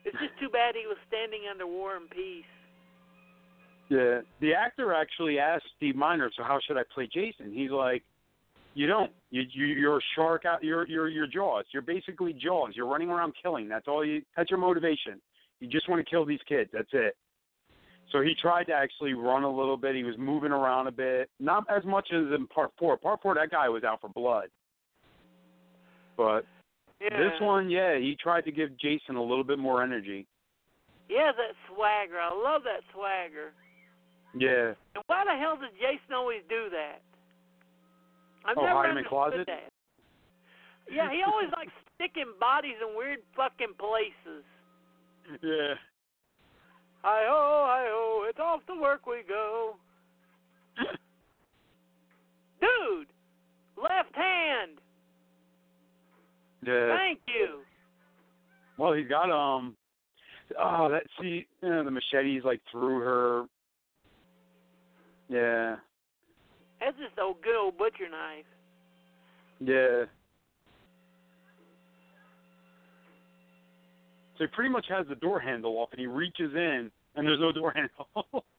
It's just too bad he was standing under War and Peace. Yeah, the actor actually asked Steve Miner, "So how should I play Jason?" He's like, "You don't. You, you you're a shark out. You're you're you're Jaws. You're basically Jaws. You're running around killing. That's all you. That's your motivation. You just want to kill these kids. That's it." So he tried to actually run a little bit. He was moving around a bit, not as much as in part four. Part four, that guy was out for blood. But Yeah. this one, yeah, he tried to give Jason a little bit more energy. Yeah, that swagger. I love that swagger. Yeah. And why the hell does Jason always do that? I've Oh, never hide in the closet? that. Yeah, he always likes sticking bodies in weird fucking places. Yeah. Hi ho, hi ho, it's off to work we go. Dude, left hand. Yeah. Thank you. Well, he's got um. Oh, that see, you know, the machete's like through her. Yeah, That's just a good old butcher knife. yeah. So he pretty much has the door handle off, and he reaches in, and there's no door handle.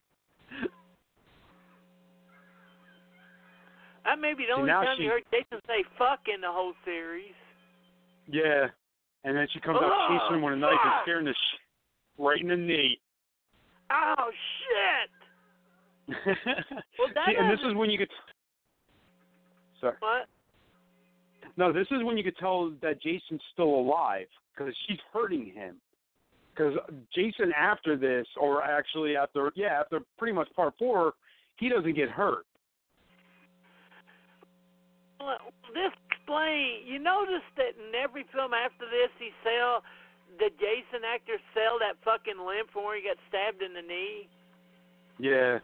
That may be the only time you heard Jason say fuck in the whole series. Yeah, and then she comes out Oh, chasing him with a knife and scaring the sh- right in the knee. Oh shit! Well, that See, and this is when you get. Sorry. What? No, this is when you could tell that Jason's still alive because she's hurting him. Because Jason, after this, or actually after, yeah, after pretty much part four, he doesn't get hurt. Well, This explain. You notice that in every film after this, he sell the Jason actor sell that fucking limp from where he got stabbed in the knee. Yeah.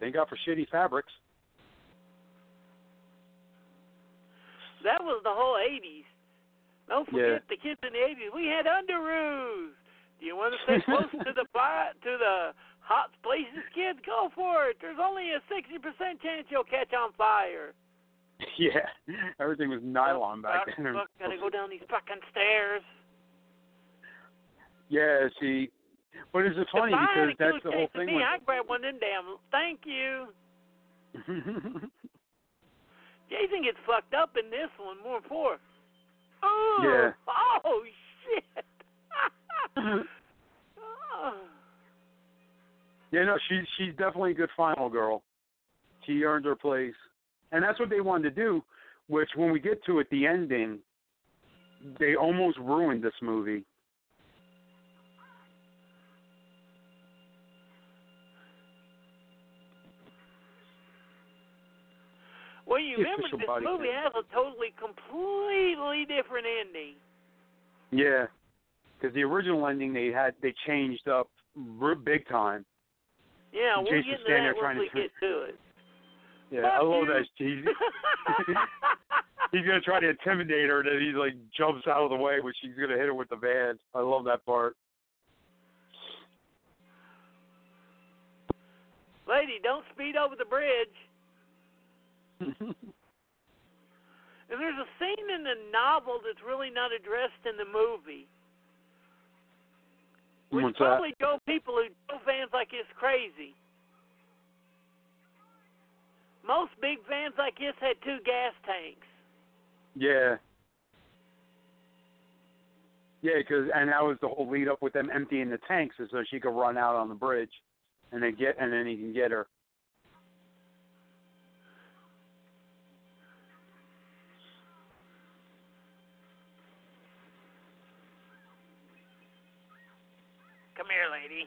Thank God for shitty fabrics. That was the whole '80s. Don't forget Yeah. the kids in the '80s. We had underoos. Do you want to stay close to the fire, to the hot places, kids? Go for it. There's only a 60% chance you'll catch on fire. Yeah, everything was nylon back Fuck, then. fuck, gotta go down these fucking stairs. Yeah, see, but it's funny I because that's the whole thing. Me, I'd grab one of them damn. Thank you. Jason gets fucked up in this one more four. Oh, Yeah. oh, oh shit yeah, no, she's she's definitely a good final girl. She earned her place, and that's what they wanted to do. Which, when we get to it, the ending, they almost ruined this movie. Well, you remember this movie has a totally, completely different ending. Yeah because the original ending they had they changed up big time. Yeah, And we'll Jason's get standing that there trying once to we get to it. Yeah, Fuck I love you. that. He's, he's gonna try to intimidate her, and then he like jumps out of the way, but she's gonna hit her with the van. I love that part. Lady, don't speed over the bridge. And there's a scene in the novel that's really not addressed in the movie. Which What's that? probably drove people who drove vans like it's crazy. Most big vans like this had two gas tanks. Yeah. Yeah, because and that was the whole lead up with them emptying the tanks, is so she could run out on the bridge, and then get and then he can get her. Here, lady.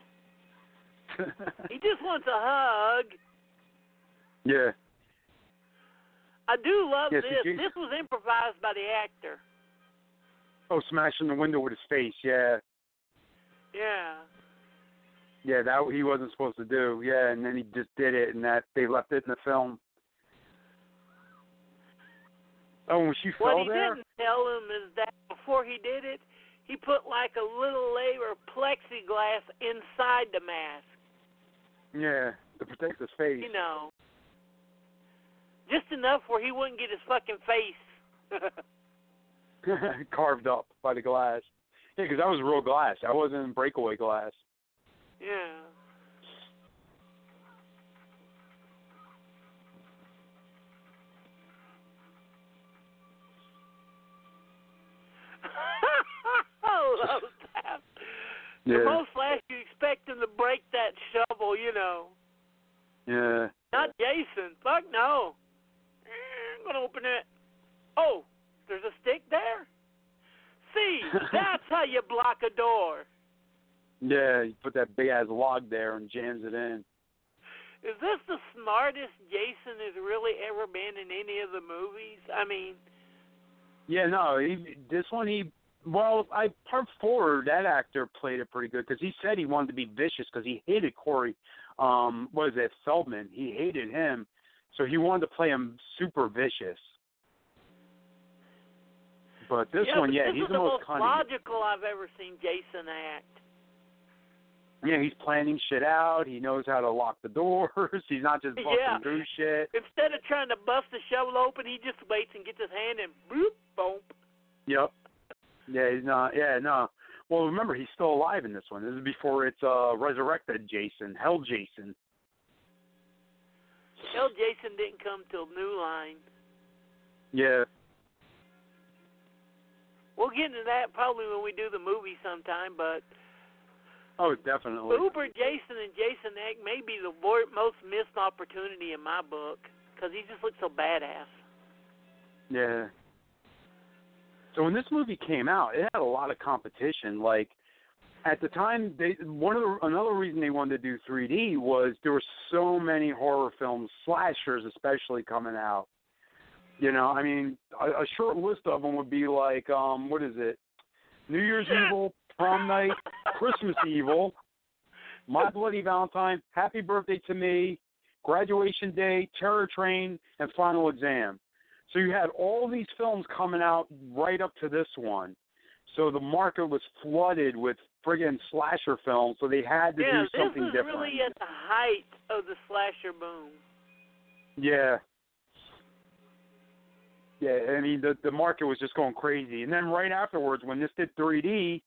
He just wants a hug. yeah. I do love Yes, this. you- This was improvised by the actor. Oh, smashing the window with his face. Yeah. Yeah. Yeah, that he wasn't supposed to do. Yeah, and then he just did it, and that they left it in the film. Oh, when she What fell he there. didn't tell him is that before he did it, he put like a little layer of plexiglass inside the mask. Yeah, to protect his face. You know, just enough where he wouldn't get his fucking face. carved up by the glass. Yeah, because that was real glass. That wasn't breakaway glass. yeah. I love that. The most flash you expect him to break that shovel, you know. Yeah. Not Jason. Fuck no. Eh, I'm gonna open it. Oh, there's a stick there. See, that's how you block a door. Yeah, you put that big ass log there and jams it in. Is this the smartest Jason has really ever been in any of the movies? I mean, Yeah, no, he, this one he. Well, I part four that actor played it pretty good because he said he wanted to be vicious because he hated Corey. Um, what is it, Feldman? He hated him, so he wanted to play him super vicious. But this yeah, one, but yeah, this he's the the most most logical I've ever seen Jason act. Yeah, he's planning shit out. He knows how to lock the doors. He's not just busting Yeah. through shit. Instead of trying to bust the shovel open, he just waits and gets his hand and boop, boom. Yep. Yeah, he's not. Yeah, no. Well, remember he's still alive in this one. This is before it's uh resurrected Jason, Hell Jason. Hell, Jason didn't come till New Line. Yeah. We'll get into that probably when we do the movie sometime, but Oh, definitely. Uber Jason and Jason X may be the most missed opportunity in my book because he just looks so badass. Yeah. So when this movie came out, it had a lot of competition. Like at the time, they one of the another reason they wanted to do 3D was there were so many horror films, slashers especially coming out. You know, I mean, a, a short list of them would be like, um, what is it? New Year's Evil, Prom Night, Christmas Evil, My Bloody Valentine, Happy Birthday to Me, Graduation Day, Terror Train, and Final Exam. So you had all these films coming out right up to this one. So the market was flooded with friggin' slasher films, so they had to yeah, do this something different. really at the height of the slasher boom. Yeah. Yeah, I mean the the market was just going crazy, and then right afterwards, when this did 3D,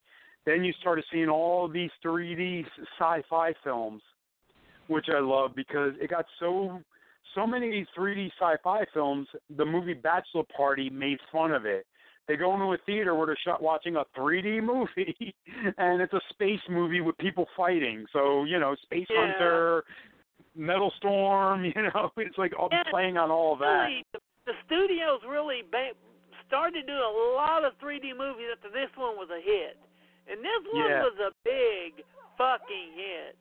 then you started seeing all these 3D sci-fi films, which I love because it got so so many of these 3D sci-fi films. The movie Bachelor Party made fun of it. They go into a theater where they're shot watching a 3D movie, and it's a space movie with people fighting. So you know, Space Yeah. Hunter, Metal Storm. You know, it's like all, Yeah, playing on all of that. Really, the, the studios really ba- started doing a lot of 3D movies after this one was a hit, and this one Yeah. was a big fucking hit.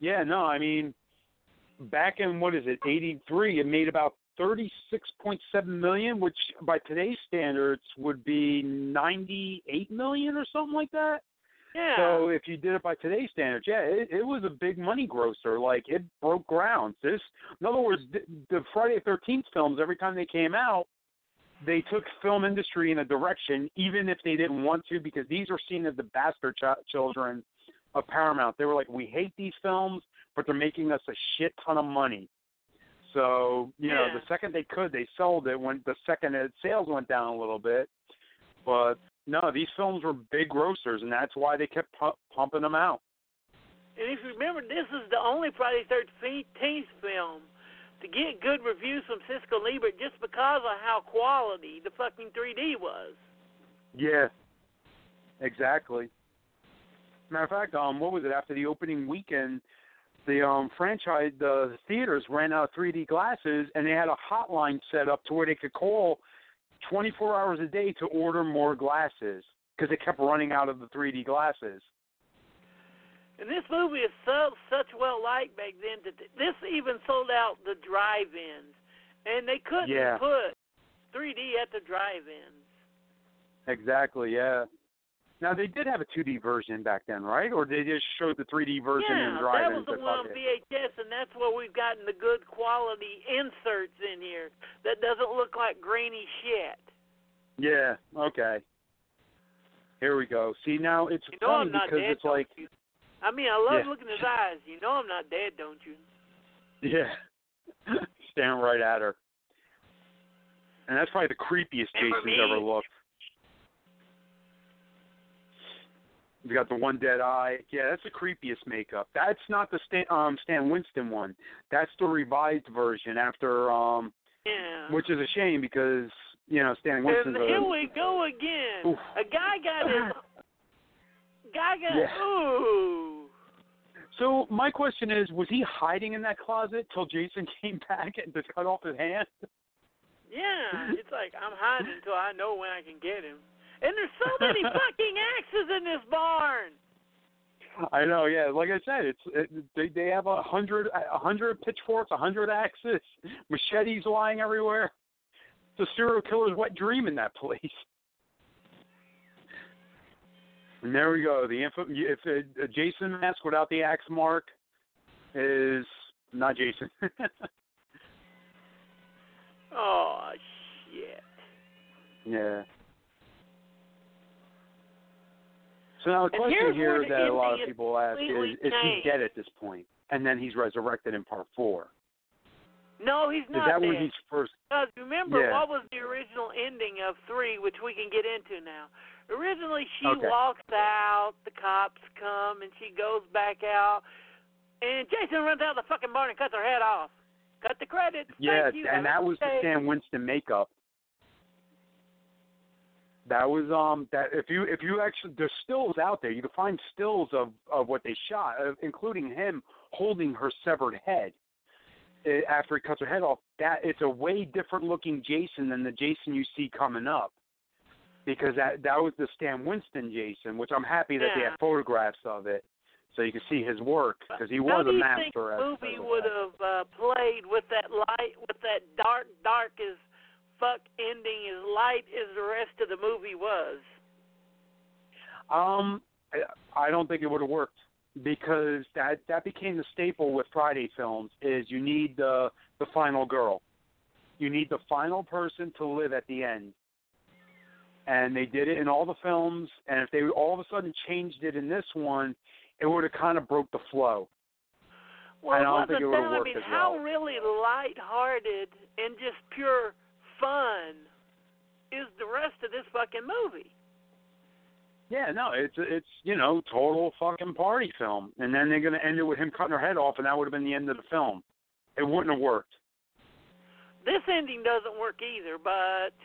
Yeah, no, I mean, back in what is it, '83, it made about 36.7 million, which by today's standards would be 98 million or something like that. Yeah. So if you did it by today's standards, yeah, it, it was a big money grosser. Like it broke ground. This, in other words, the, the Friday the Thirteenth films, every time they came out, they took film industry in a direction, even if they didn't want to, because these were seen as the bastard ch- children of Paramount. They were like, we hate these films, but they're making us a shit ton of money. So you know, the second they could, they sold it. When the second it, sales went down a little bit, but no, these films were big grossers, and that's why they kept pu- pumping them out. And if you remember, this is the only Friday Thirteenth film to get good reviews from Siskel and Ebert just because of how quality the fucking 3D was. Yeah, exactly. Matter of fact, um, what was it? After the opening weekend, the um franchise, the theaters ran out of 3D glasses, and they had a hotline set up to where they could call 24 hours a day to order more glasses because they kept running out of the 3D glasses. And this movie is so such well liked back then that this even sold out the drive-ins, and they couldn't Yeah. put 3D at the drive-ins. Exactly. Yeah. Now they did have a 2D version back then, right? Or they just showed the 3D version yeah, in that drive-ins? was the one on VHS, and that's where we've gotten the good quality inserts in here that doesn't look like grainy shit. Yeah. Okay. Here we go. See now it's You know funny I'm not because dead, it's like you? I mean, I love Yeah. looking in his eyes. You know I'm not dead, don't you? Yeah. Staring right at her. And that's probably the creepiest Jason's me- ever looked. You got the one dead eye. Yeah, that's the creepiest makeup. That's not the Stan, um, Stan Winston one. That's the revised version after, um, Yeah. which is a shame because you know Stan Winston's and here a, we go again. Oof. A guy got his guy got Yeah. ooh. So my question is, was he hiding in that closet till Jason came back and just cut off his hand? Yeah, it's like I'm hiding until I know when I can get him. And there's so many fucking axes in this barn. I know, yeah. Like I said, it's it, they they have a hundred a hundred pitchforks, a hundred axes, machetes lying everywhere. It's a serial killer's wet dream in that place. And there we go. The info, if a, a Jason mask without the axe mark is not Jason. Oh shit. yeah. So now the question here that a lot of people ask is: Is he dead at this point? And then he's resurrected in part four. No, he's not. Is that dead. when he's first? Because remember, Yeah. what was the original ending of three, which we can get into now? Originally, she Okay. walks out, the cops come, and she goes back out, and Jason runs out of the fucking barn and cuts her head off. Cut the credits. You. and that was the. Stan Winston makeup. That was um that if you if you actually there's stills out there you can find stills of of what they shot, uh, including him holding her severed head uh, after he cuts her head off. That it's a way different looking Jason than the Jason you see coming up, because that that was the Stan Winston Jason, which I'm happy that they have photographs of it so you can see his work because he was How a do you master. think at the movie would have uh, played with that light, with that dark, dark as fuck ending, as light as the rest of the movie was? Um, I- don't think it would have worked because that that became the staple with Friday films. Is you need the the final girl, you need the final person to live at the end, and they did it in all the films. And if they all of a sudden changed it in this one, it would have kind of broke the flow. Well, I don't think it would've that, I mean, as how well. really light-hearted and just pure fun is the rest of this fucking movie? Yeah, no, it's it's you know total fucking party film, and then they're gonna end it with him cutting her head off, and that would have been the end of the film. It wouldn't have worked. This ending doesn't work either, but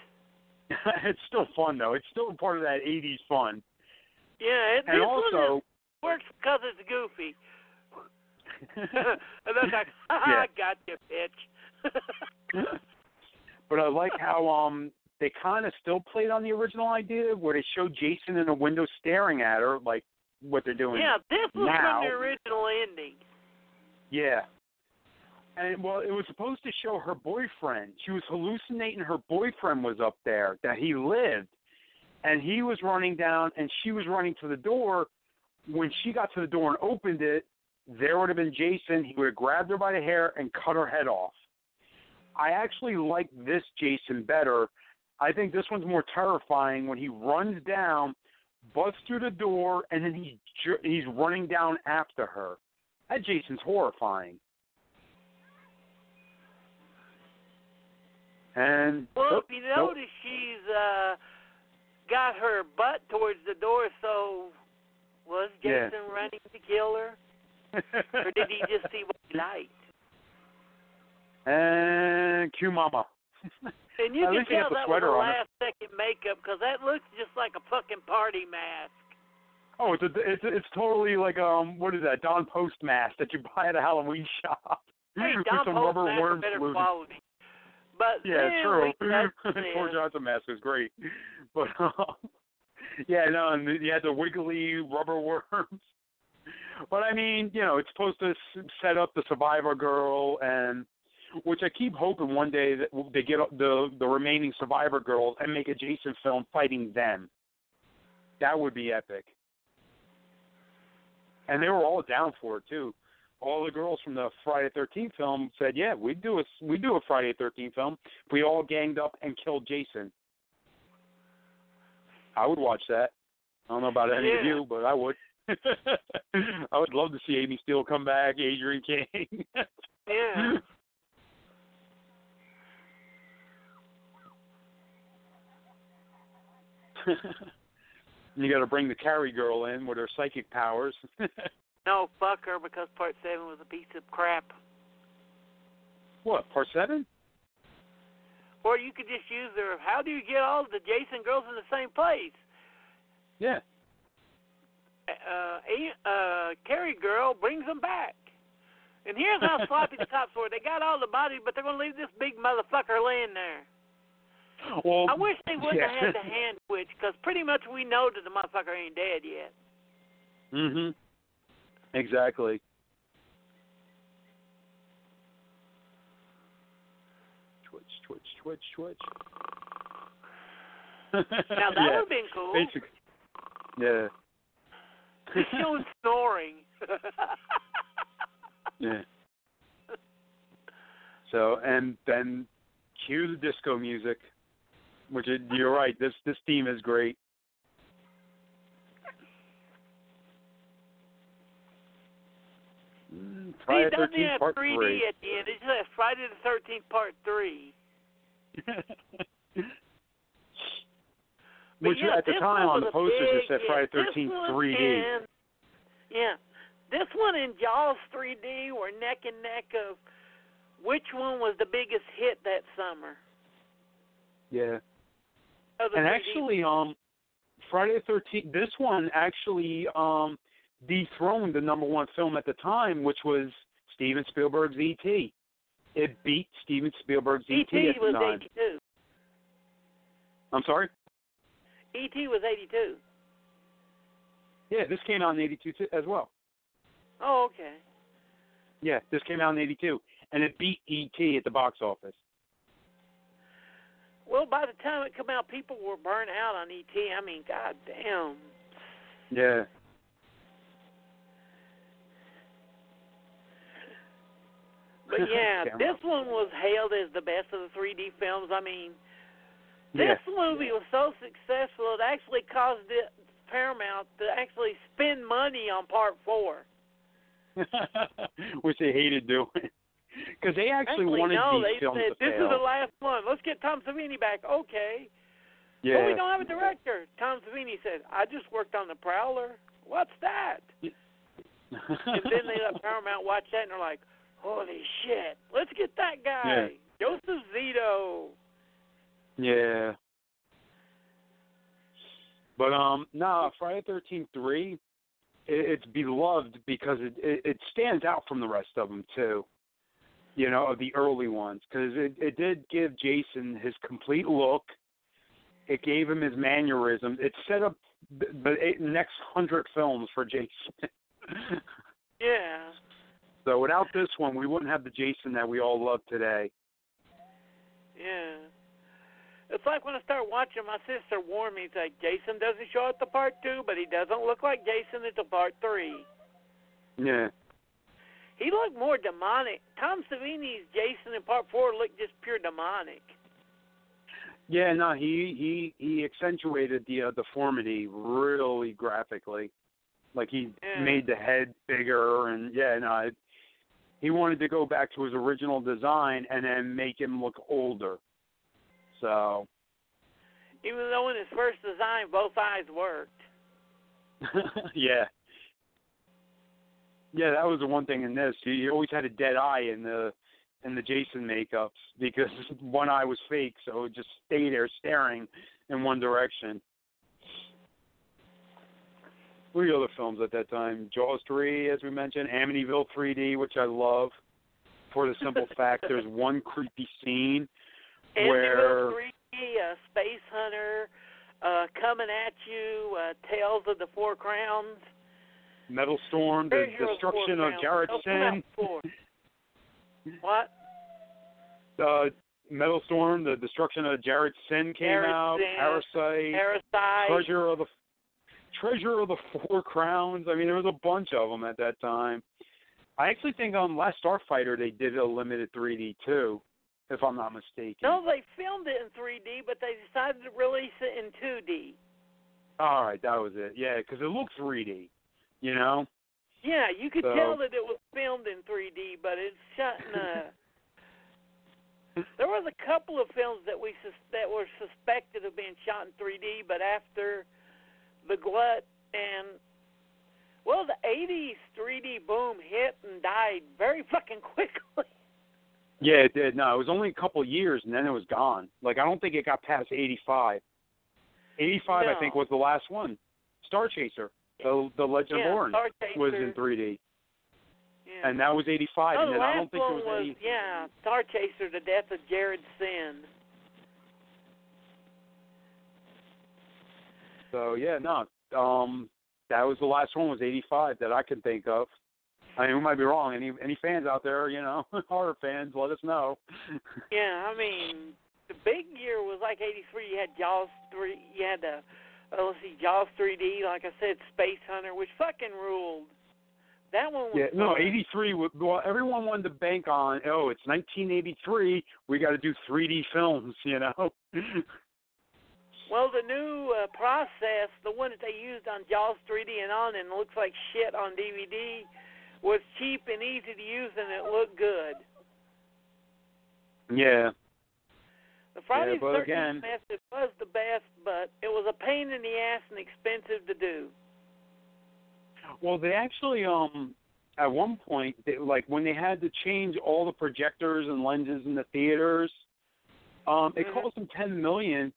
it's still fun though. It's still part of that '80s fun. yeah, it, And also, works because it's goofy. and then like, ha Yeah. I got you, bitch. But I like how um they kind of still played on the original idea where they showed Jason in a window staring at her, like what they're doing. yeah, this was now- from the original ending. Yeah. and well, it was supposed to show her boyfriend. She was hallucinating her boyfriend was up there, that he lived, and he was running down, and she was running to the door. When she got to the door and opened it, there would have been Jason. He would have grabbed her by the hair and cut her head off. I actually like this Jason better. I think this one's more terrifying when he runs down, busts through the door, and then he's he's running down after her. That Jason's horrifying. And Well, nope, if you nope. notice, she's uh, got her butt towards the door. So, was Yeah. Jason running to kill her, or did he just see what he liked? And Q Mama. And you can tell that was sweater a last second makeup because that looks just like a fucking party mask. Oh, it's a, it's it's totally like um what is that Don Post mask that you buy at a Halloween shop Hey, with Don some Post rubber worms better quality. But Yeah, true. Poor. Johnson mask is great, but um, yeah, no, and you had the wiggly rubber worms. But I mean, you know, it's supposed to set up the Survivor girl, and which I keep hoping one day that they get the the remaining Survivor girls and make a Jason film fighting them. That would be epic. And they were all down for it too. All the girls from the Friday Thirteenth film said, "Yeah, we'd do a we do a Friday Thirteenth film. If we all ganged up and killed Jason." I would watch that. I don't know about any of you, but I would. I would love to see Amy Steele come back, Adrienne King. Yeah. You got to bring the Carrie girl in with her psychic powers. No, fuck her because part seven was a piece of crap. what part seven? Or you could just use her. How do you get all the Jason girls in the same place? Yeah. Uh, a, uh, Carrie girl brings them back. And here's how sloppy the cops were. They got all the bodies, but they're going to leave this big motherfucker laying there. Well, I wish they wouldn't yeah. have had the hand switch, because pretty much we know that the motherfucker ain't dead yet. Mhm. Exactly. Twitch, twitch, twitch, twitch. Now that yeah. would have been cool. Basic. Yeah. Just showing snoring. Yeah. So and then cue the disco music, which is, you're right. This this theme is great. Mm, See, Friday it doesn't 13th have part 3D three. at the end. It just has Friday the 13th Part 3. Which yeah, at the time on the posters it said. Friday This Thirteenth 3D. and- yeah, this one and Jaws 3D were neck and neck of which one was the biggest hit that summer. Yeah. And 3D. actually, um, Friday the Thirteenth. This one actually um dethroned the number one film at the time, which was Steven Spielberg's E.T. It beat Steven Spielberg's E.T. E.T. at the was time. 82. I'm sorry. E.T. was 82. Yeah, this came out in '82 too- as well. Oh, okay. Yeah, this came out in '82, and it beat E.T. at the box office. Well, by the time it came out, people were burnt out on E.T. I mean, god damn. Yeah. But yeah, this one was hailed as the best of the 3D films. I mean, Yeah. this movie was so successful it actually caused it, Paramount to actually spend money on Part Four. Which they hated doing. Because they actually, wanted no, these they films said to this fail. is the last one. Let's get Tom Savini back. Okay, yeah. but we don't have a director. Tom Savini said, "I just worked on The Prowler. What's that?" and then they let Paramount watch that, and they're like, "Holy shit! Let's get that guy, Joseph Zito." Yeah. But um, no, Friday Thirteenth Three, it, it's beloved because it, it it stands out from the rest of them too. You know, of the early ones, because it it did give Jason his complete look. It gave him his mannerisms. It set up the, the eight, next hundred films for Jason. Yeah. So without this one, we wouldn't have the Jason that we all love today. Yeah. It's like when I start watching, my sister warned me, it's like, Jason doesn't show up to part two, but he doesn't look like Jason until part three. Yeah. He looked more demonic. Tom Savini's Jason in part four looked just pure demonic. Yeah, no, he he he accentuated the uh, deformity really graphically. Like he Yeah. made the head bigger, and yeah, no, it, he wanted to go back to his original design and then make him look older. So, Even though in his first design both eyes worked. yeah, yeah, that was the one thing in this. He always had a dead eye in the in the Jason makeups because one eye was fake, so it just stayed there staring in one direction. What are the other films at that time? Jaws 3, as we mentioned, Amityville 3D, which I love, for the simple fact there's one creepy scene where Amityville 3D, uh, Space Hunter, uh, Coming at You, uh, Tales of the Four Crowns. Metal Storm, the destruction of. Jared Sin. What? uh, Metalstorm, the destruction of Jared Sin came Jared out, Sin, Parasite, Parasite. Treasure of the Treasure of the Four Crowns. I mean, there was a bunch of them at that time. I actually think on Last Starfighter they did a limited 3D too, if I'm not mistaken. No, they filmed it in 3D, but they decided to release it in 2D. All right, that was it. Yeah, because it looked 3D. You know. Yeah, you could So- tell that it was filmed in 3D, but it's shot in a. there was a couple of films that we sus- that were suspected of being shot in 3D, but after the glut and well, the 80s 3D boom hit and died very fucking quickly. Yeah, it did. No, it was only a couple of years, and then it was gone. Like I don't think it got past '85. '85, I think, was the last one. Starchaser, the the Legend yeah, of Chaser, was in 3D, yeah. and that was '85. oh, and the then I don't think there was, was any. yeah, Starchaser: The Death of Jared Sin. So yeah, no. Um, that was the last one. Was '85 that I can think of. I mean, we might be wrong. Any any fans out there, you know, horror fans, let us know. Yeah, I mean, the big year was like '83. You had Jaws three. You had the uh, let's see, Jaws 3D. Like I said, Space Hunter, which fucking ruled. That one was Yeah, no, fun. 83. wa- Well, everyone wanted to bank on. Oh, it's 1983. We got to do 3D films, you know. Well, the new uh, process, the one that they used on Jaws 3D and on, and looks like shit on DVD, was cheap and easy to use, and it looked good. yeah, The Friday Yeah, the again- 13th method was the best, but it was a pain in the ass and expensive to do. Well, they actually um at one point they, like when they had to change all the projectors and lenses in the theaters, um it Mhm. cost them 10 million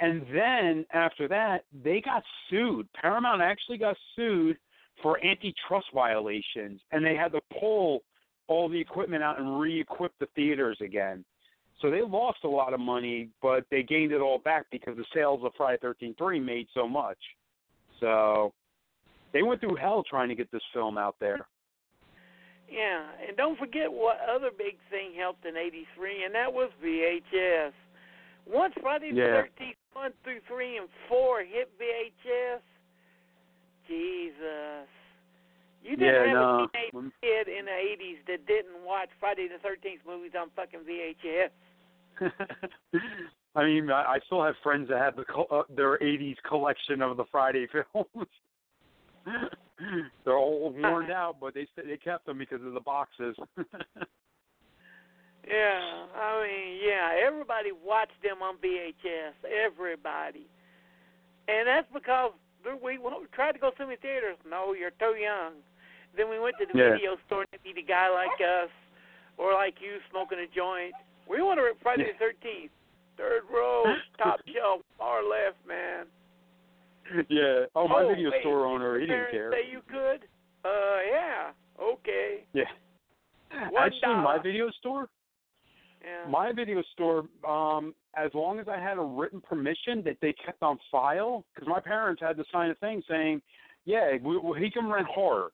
and then after that they got sued. Paramount actually got sued for antitrust violations and they had to pull all the equipment out and re-equip the theaters again. So they lost a lot of money, but they gained it all back because the sales of Friday Thirteenth Three made so much. So they went through hell trying to get this film out there. Yeah, and don't forget what other big thing helped in '83, and that was VHS. Once Friday the Yeah. 13th, one through three and four hit VHS, Jesus, you didn't yeah, have no. a teenage kid in the '80s that didn't watch Friday the 13th movies on fucking VHS. I mean, I, I still have friends that have the col- uh, their '80s collection of the Friday films. They're all worn out, but they they kept them because of the boxes. Yeah, I mean, yeah, everybody watched them on VHS. Everybody, and that's because we we tried to go see them in theaters. No, you're too young. Then we went to the Yeah. video store and meet the guy like us, or like you, smoking a joint. We want to Friday the Thirteenth, third row, top shelf, far left, man. yeah. Oh, my oh, video wait, store owner, he didn't care. Say you could? Uh, yeah, okay. Yeah. One Actually, my video store, Yeah. my video store, um, as long as I had a written permission that they kept on file, because my parents had to sign a thing saying, yeah, we, we, he can rent horror.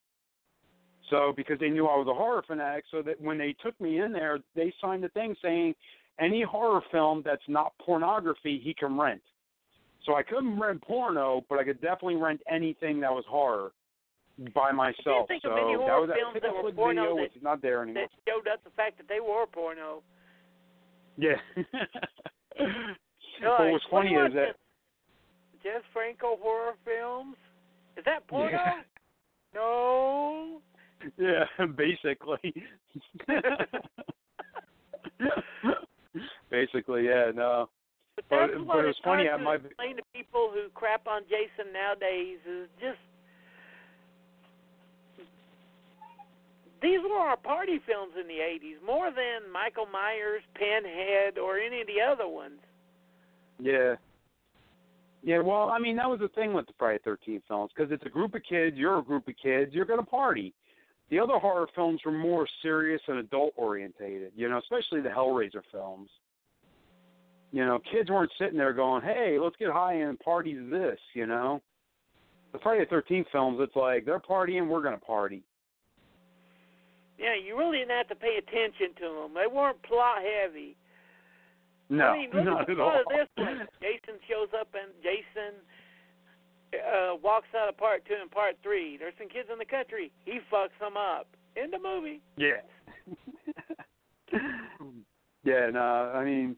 So because they knew I was a horror fanatic, so that when they took me in there, they signed a thing saying any horror film that's not pornography he can rent. So I couldn't rent porno, but I could definitely rent anything that was horror by myself. think so of any that was that films that were porno video, that- is not there anymore. That showed up the fact that they were porno. Yeah. Like, what's funny you is that Jess Franco horror films? Is that porno? Yeah. No. Yeah, basically. basically, yeah, no. But But- that's what it it's funny, I to might- explain to people who crap on Jason nowadays is just these were our party films in the '80s more than Michael Myers, Pinhead, or any of the other ones. Yeah. Yeah, well, I mean, that was the thing with the Friday Thirteenth films because it's a group of kids. You're a group of kids. You're gonna party. The other horror films were more serious and adult orientated. You know, especially the Hellraiser films. You know, kids weren't sitting there going, "Hey, let's get high and party this." You know, the Friday the Thirteenth films, it's like they're partying, we're gonna party. Yeah, you really didn't have to pay attention to them. They weren't plot heavy. No, I mean, look not at at all. of this one. Jason shows up and Jason uh walks out of part two and part three. There's some kids in the country. He fucks them up. In the movie. Yeah. yeah, no, I mean,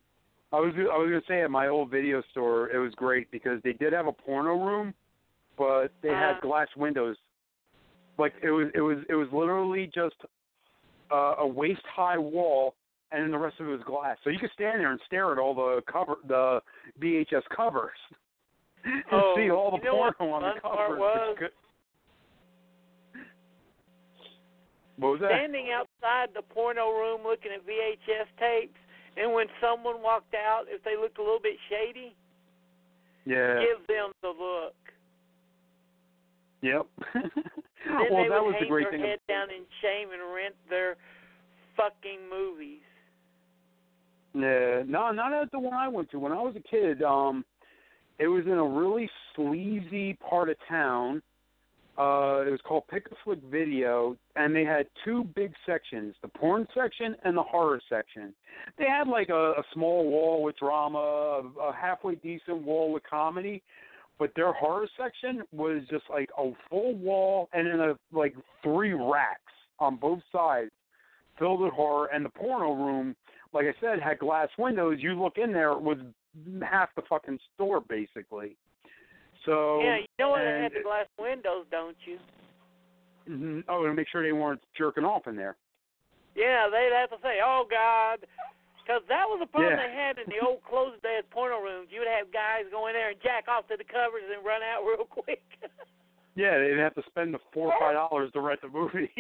I was I was gonna say at my old video store, it was great because they did have a porno room, but they Uh-huh. had glass windows. Like it was it was it was literally just uh, a waist high wall, and then the rest of it was glass. So you could stand there and stare at all the cover the VHS covers. Oh, see all the you know what porno on the the fun part covers. was? It's good. What was that? Standing outside the porno room looking at VHS tapes, and when someone walked out, if they looked a little bit shady, Yeah. give them the look. Yep. Then well, they that would was the great their thing. head down in shame and rent their fucking movies. Yeah, no, not at the one I went to. When I was a kid, um, it was in a really sleazy part of town. Uh, it was called Pick a Flick Video, and they had two big sections: the porn section and the horror section. They had like a, a small wall with drama, a, a halfway decent wall with comedy, but their horror section was just like a full wall and then a like three racks on both sides filled with horror. And the porno room, like I said, had glass windows. You look in there, it was half the fucking store basically. So yeah, you know what? They and- had the glass windows, don't you? Mhm. Oh, to make sure they weren't jerking off in there. Yeah, they'd have to say, "Oh God," because that was the problem Yeah. they had in the old closed bed porno rooms. You would have guys go in there and jack off to the covers and run out real quick. Yeah, they'd have to spend the four or five dollars to rent the movie.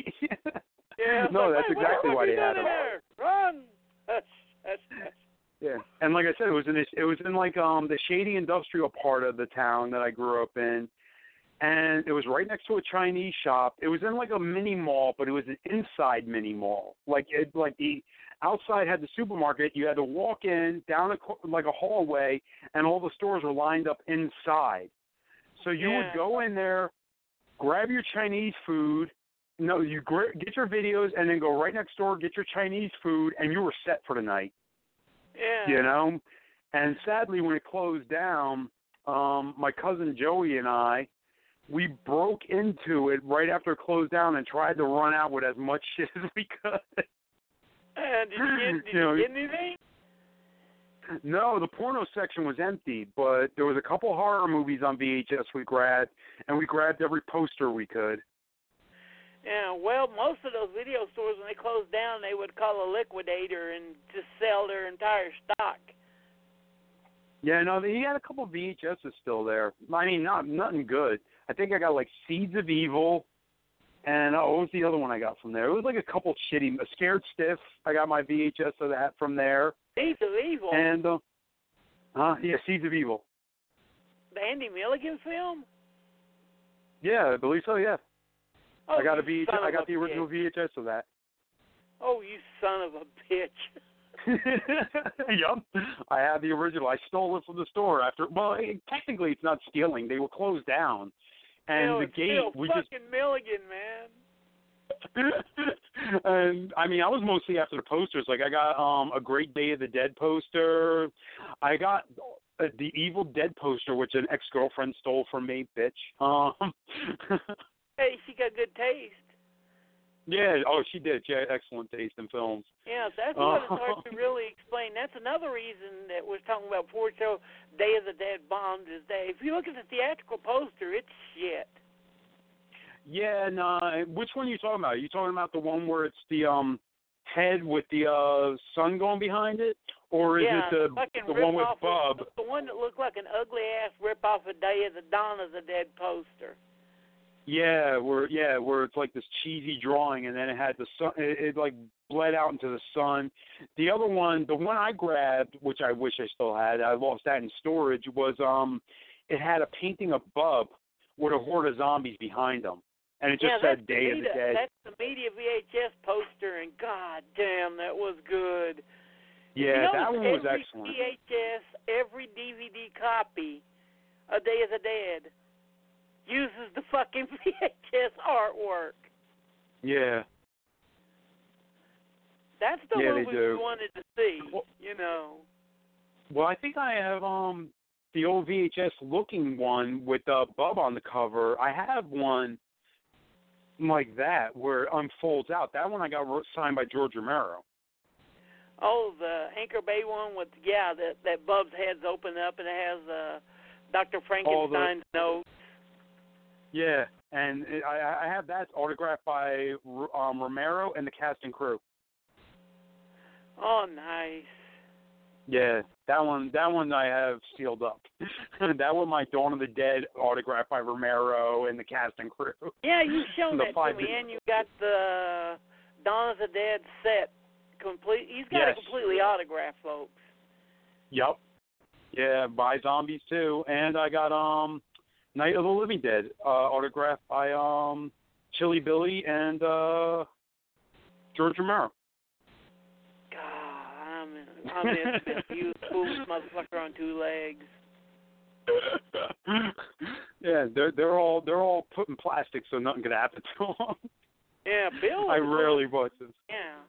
yeah, no, like, that's exactly what why they had them. there? Run! Hush, hush, hush. Yeah, and like I said, it was in this, it was in like um the shady industrial part of the town that I grew up in, and it was right next to a Chinese shop. It was in like a mini mall, but it was an inside mini mall. Like it, like the outside had the supermarket. You had to walk in down a like a hallway, and all the stores were lined up inside. So you Yeah. would go in there, grab your Chinese food. No, you get your videos and then go right next door, get your Chinese food, and you were set for the night Yeah. you know. And sadly, when it closed down, um, my cousin Joey and I, we broke into it right after it closed down and tried to run out with as much shit as we could. And did you get, did You know, you get anything? no, the porno section was empty, but there was a couple horror movies on VHS we grabbed, and we grabbed every poster we could. Yeah, well, most of those video stores, when they closed down, they would call a liquidator and just sell their entire stock. Yeah, no, he had a couple of VHSs still there. I mean, not nothing good. I think I got like Seeds of Evil, and oh, what was the other one I got from there? It was like a couple shitty, a Scared Stiff. I got my VHS of that from there, Seeds of Evil, and uh, huh? Yeah, Seeds of Evil. the Andy Milligan film. Yeah, I believe so. Yeah, Oh, I got a VHS. I got the original bitch. VHS of that. Oh, you son of a bitch! yup, I have the original. I stole it from the store after. Well, it, technically, it's not stealing. They were closed down, and Hell, the gate we fucking just Milligan, man. and I mean, I was mostly after the posters. Like, I got um a Great Day of the Dead poster. I got uh, the Evil Dead poster, which an ex girlfriend stole from me, bitch. Um. hey, she got good taste. Yeah. Oh, she did. She had excellent taste in films. Yeah, that's what it's hard to really explain. That's another reason that we're talking about before show Day of the Dead bombed is that if you look at the theatrical poster, it's shit. Yeah, no. Which one are you talking about? Are you talking about the one where it's the um head with the uh sun going behind it, or is yeah, it the the one with Bub? The one that looked like an ugly ass rip off of Day of the Dawn of the Dead poster. Yeah, where yeah, where it's like this cheesy drawing, and then it had the sun. It, it like bled out into the sun. The other one, the one I grabbed, which I wish I still had, I lost that in storage. Was um, it had a painting of Bub with a horde of zombies behind him, and it just yeah, said Day the of the Dead. That's the media VHS poster, and god damn, that was good. Yeah, you that one was every excellent. VHS, every DVD copy of Day of the Dead uses the fucking VHS artwork. Yeah. That's the Yeah, do. we wanted to see. Well- you know. Well, I think I have um the old VHS looking one with uh, Bub on the cover. I have one like that where it unfolds out. That one I got signed by George Romero. Oh, the Anchor Bay one with yeah, that that Bub's head's open up and it has uh Dr. All the- Frankenstein's note. Yeah, and it, I, I have that autographed by um, Romero and the cast and crew. Oh, nice. Yeah, that one. That one I have sealed up. that one, my Dawn of the Dead, autographed by Romero and the cast and crew. Yeah, you shown The that to me, and you got the Dawn of the Dead set complete. He's got Yes. it completely autographed, folks. Yep. Yeah, by zombies too, and I got um Night of the Living Dead uh, autographed by um Chili Billy and uh George Romero. God, I'm in, I'm in this you foolish motherfucker on two legs. yeah, they're they're all they're all put in plastic so nothing could happen to them. Yeah, Bill. I rarely watch this. Yeah.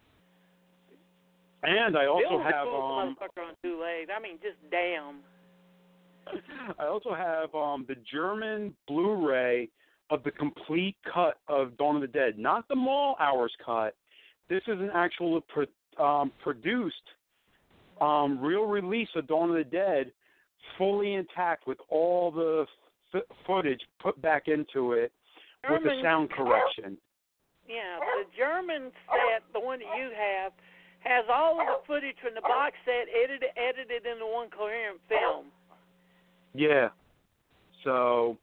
And I also Bill was a have um motherfucker on two legs. I mean, just damn. I also have um the German Blu-ray of the complete cut of Dawn of the Dead, not the mall hours cut. This is an actual pro- um, produced um, real release of Dawn of the Dead, fully intact with all the f- footage put back into it with the sound correction. Yeah, the German set, the one that you have, has all of the footage from the box set edited edited into one coherent film. Yeah. So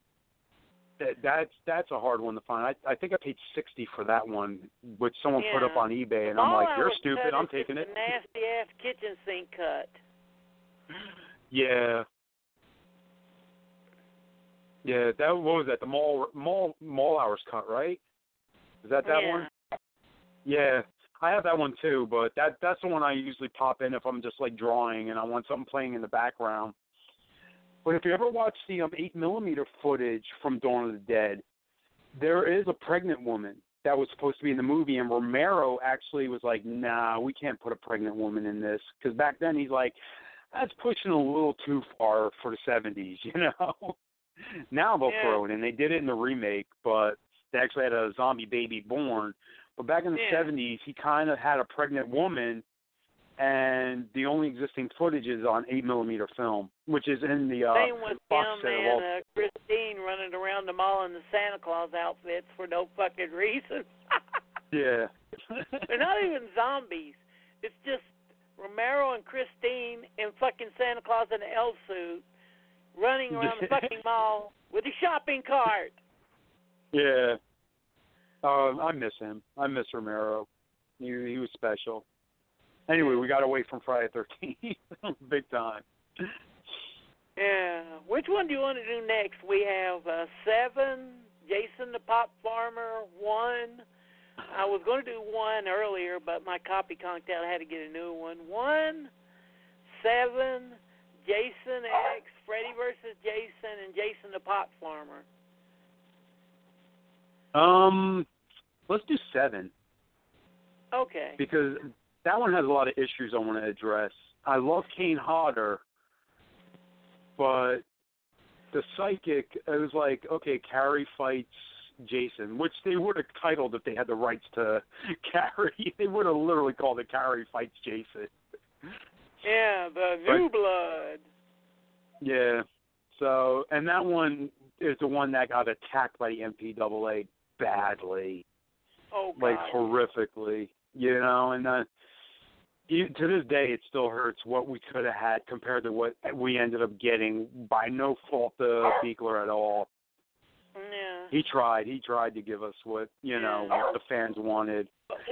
that that's that's a hard one to find. I I think I paid sixty for that one, which someone put up on eBay, and All I'm like, you're stupid. I'm taking it. Nasty ass kitchen sink cut. Yeah. Yeah, that what was that? The mall mall mall hours cut, right? Is that that yeah. one? Yeah. I have that one too, but that that's the one I usually pop in if I'm just like drawing and I want something playing in the background. But if you ever watch the um eight millimeter footage from Dawn of the Dead, there is a pregnant woman that was supposed to be in the movie, and Romero actually was like, "Nah, we can't put a pregnant woman in this," because back then he's like, "That's pushing a little too far for the '70s," you know. now they'll Yeah. throw it in. They did it in the remake, but they actually had a zombie baby born. But back in the Yeah. '70s, he kind of had a pregnant woman, and the only existing footage is on eight millimeter film, which is in the uh, Same with box him and all uh, Christine running around the mall in the Santa Claus outfits for no fucking reason. Yeah. They're not even zombies. It's just Romero and Christine in fucking Santa Claus in an elf suit running around the fucking mall with a shopping cart. yeah. Uh, I miss him. I miss Romero. He he was special. Anyway, we got away from Friday Thirteenth, big time. Yeah. Which one do you want to do next? We have uh, seven, Jason the Pop Farmer, one. I was going to do one earlier, but my copy conked out. I had to get a new one. One, seven, Jason X, Freddy versus Jason, and Jason the Pop Farmer. Um, let's do seven Okay. because that one has a lot of issues I want to address. I love Kane Hodder, but the psychic, it was like, okay, Carrie fights Jason, which they would have titled if they had the rights to Carrie. They would have literally called it Carrie fights Jason. Yeah, the But- new blood. Yeah. So, and that one is the one that got attacked by the MPAA badly. Oh God. like horrifically, you know, and uh, to this day it still hurts what we could have had compared to what we ended up getting by no fault of Buechler at all. yeah. He tried, he tried to give us what you know what the fans wanted.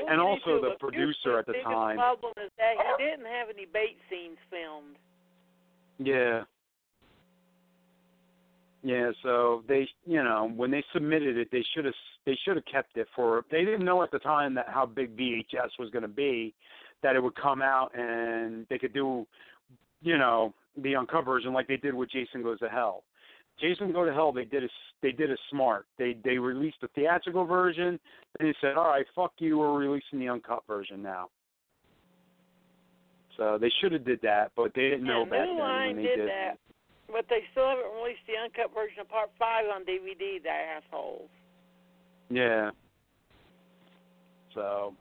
And also the producer at the biggest time. problem is that he didn't have any bait scenes filmed. Yeah. Yeah, so they, you know, when they submitted it, they should have they should have kept it for. They didn't know at the time that how big VHS was going to be, that it would come out and they could do, you know, the uncut version like they did with Jason Goes to Hell. Jason Go to Hell, they did a they did a smart. They they released the theatrical version, and they said, all right, fuck you, we're releasing the uncut version now. So they should have did that, but they didn't know back New Line when they did did. that, but they still haven't released the uncut version of Part Five on DVD. The assholes. Yeah. So,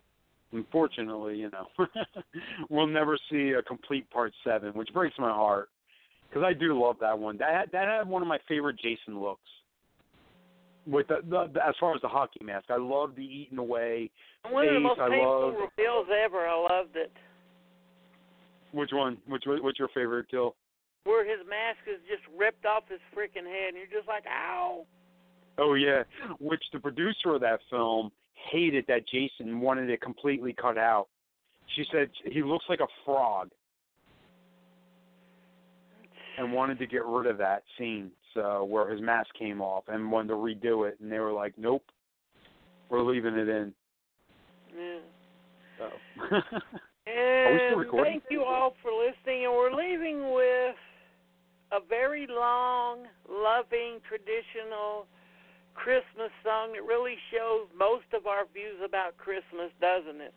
unfortunately, you know, we'll never see a complete part seven, which breaks my heart because I do love that one. That that had one of my favorite Jason looks. With the, the, the as far as the hockey mask, I love the eaten away. One of the Face, most I painful love- reveals ever. I loved it. Which one? Which what's your favorite kill? Where his mask is just ripped off his freaking head, and you're just like, ow. Oh yeah, which the producer of that film hated that Jason wanted it completely cut out. She said he looks like a frog and wanted to get rid of that scene, so where his mask came off and wanted to redo it and they were like, Nope. We're leaving it in. Yeah. So And thank you all for listening. And we're leaving with a very long, loving, traditional Christmas song that really shows most of our views about Christmas, doesn't it?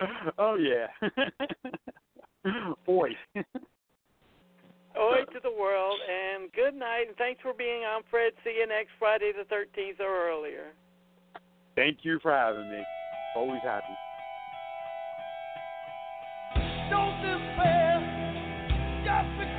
Oh yeah. Boy. Oi to the world, and good night, and thanks for being on, Fred. See you next Friday the 13th or earlier. Thank you for having me. Always happy. Don't despair just because.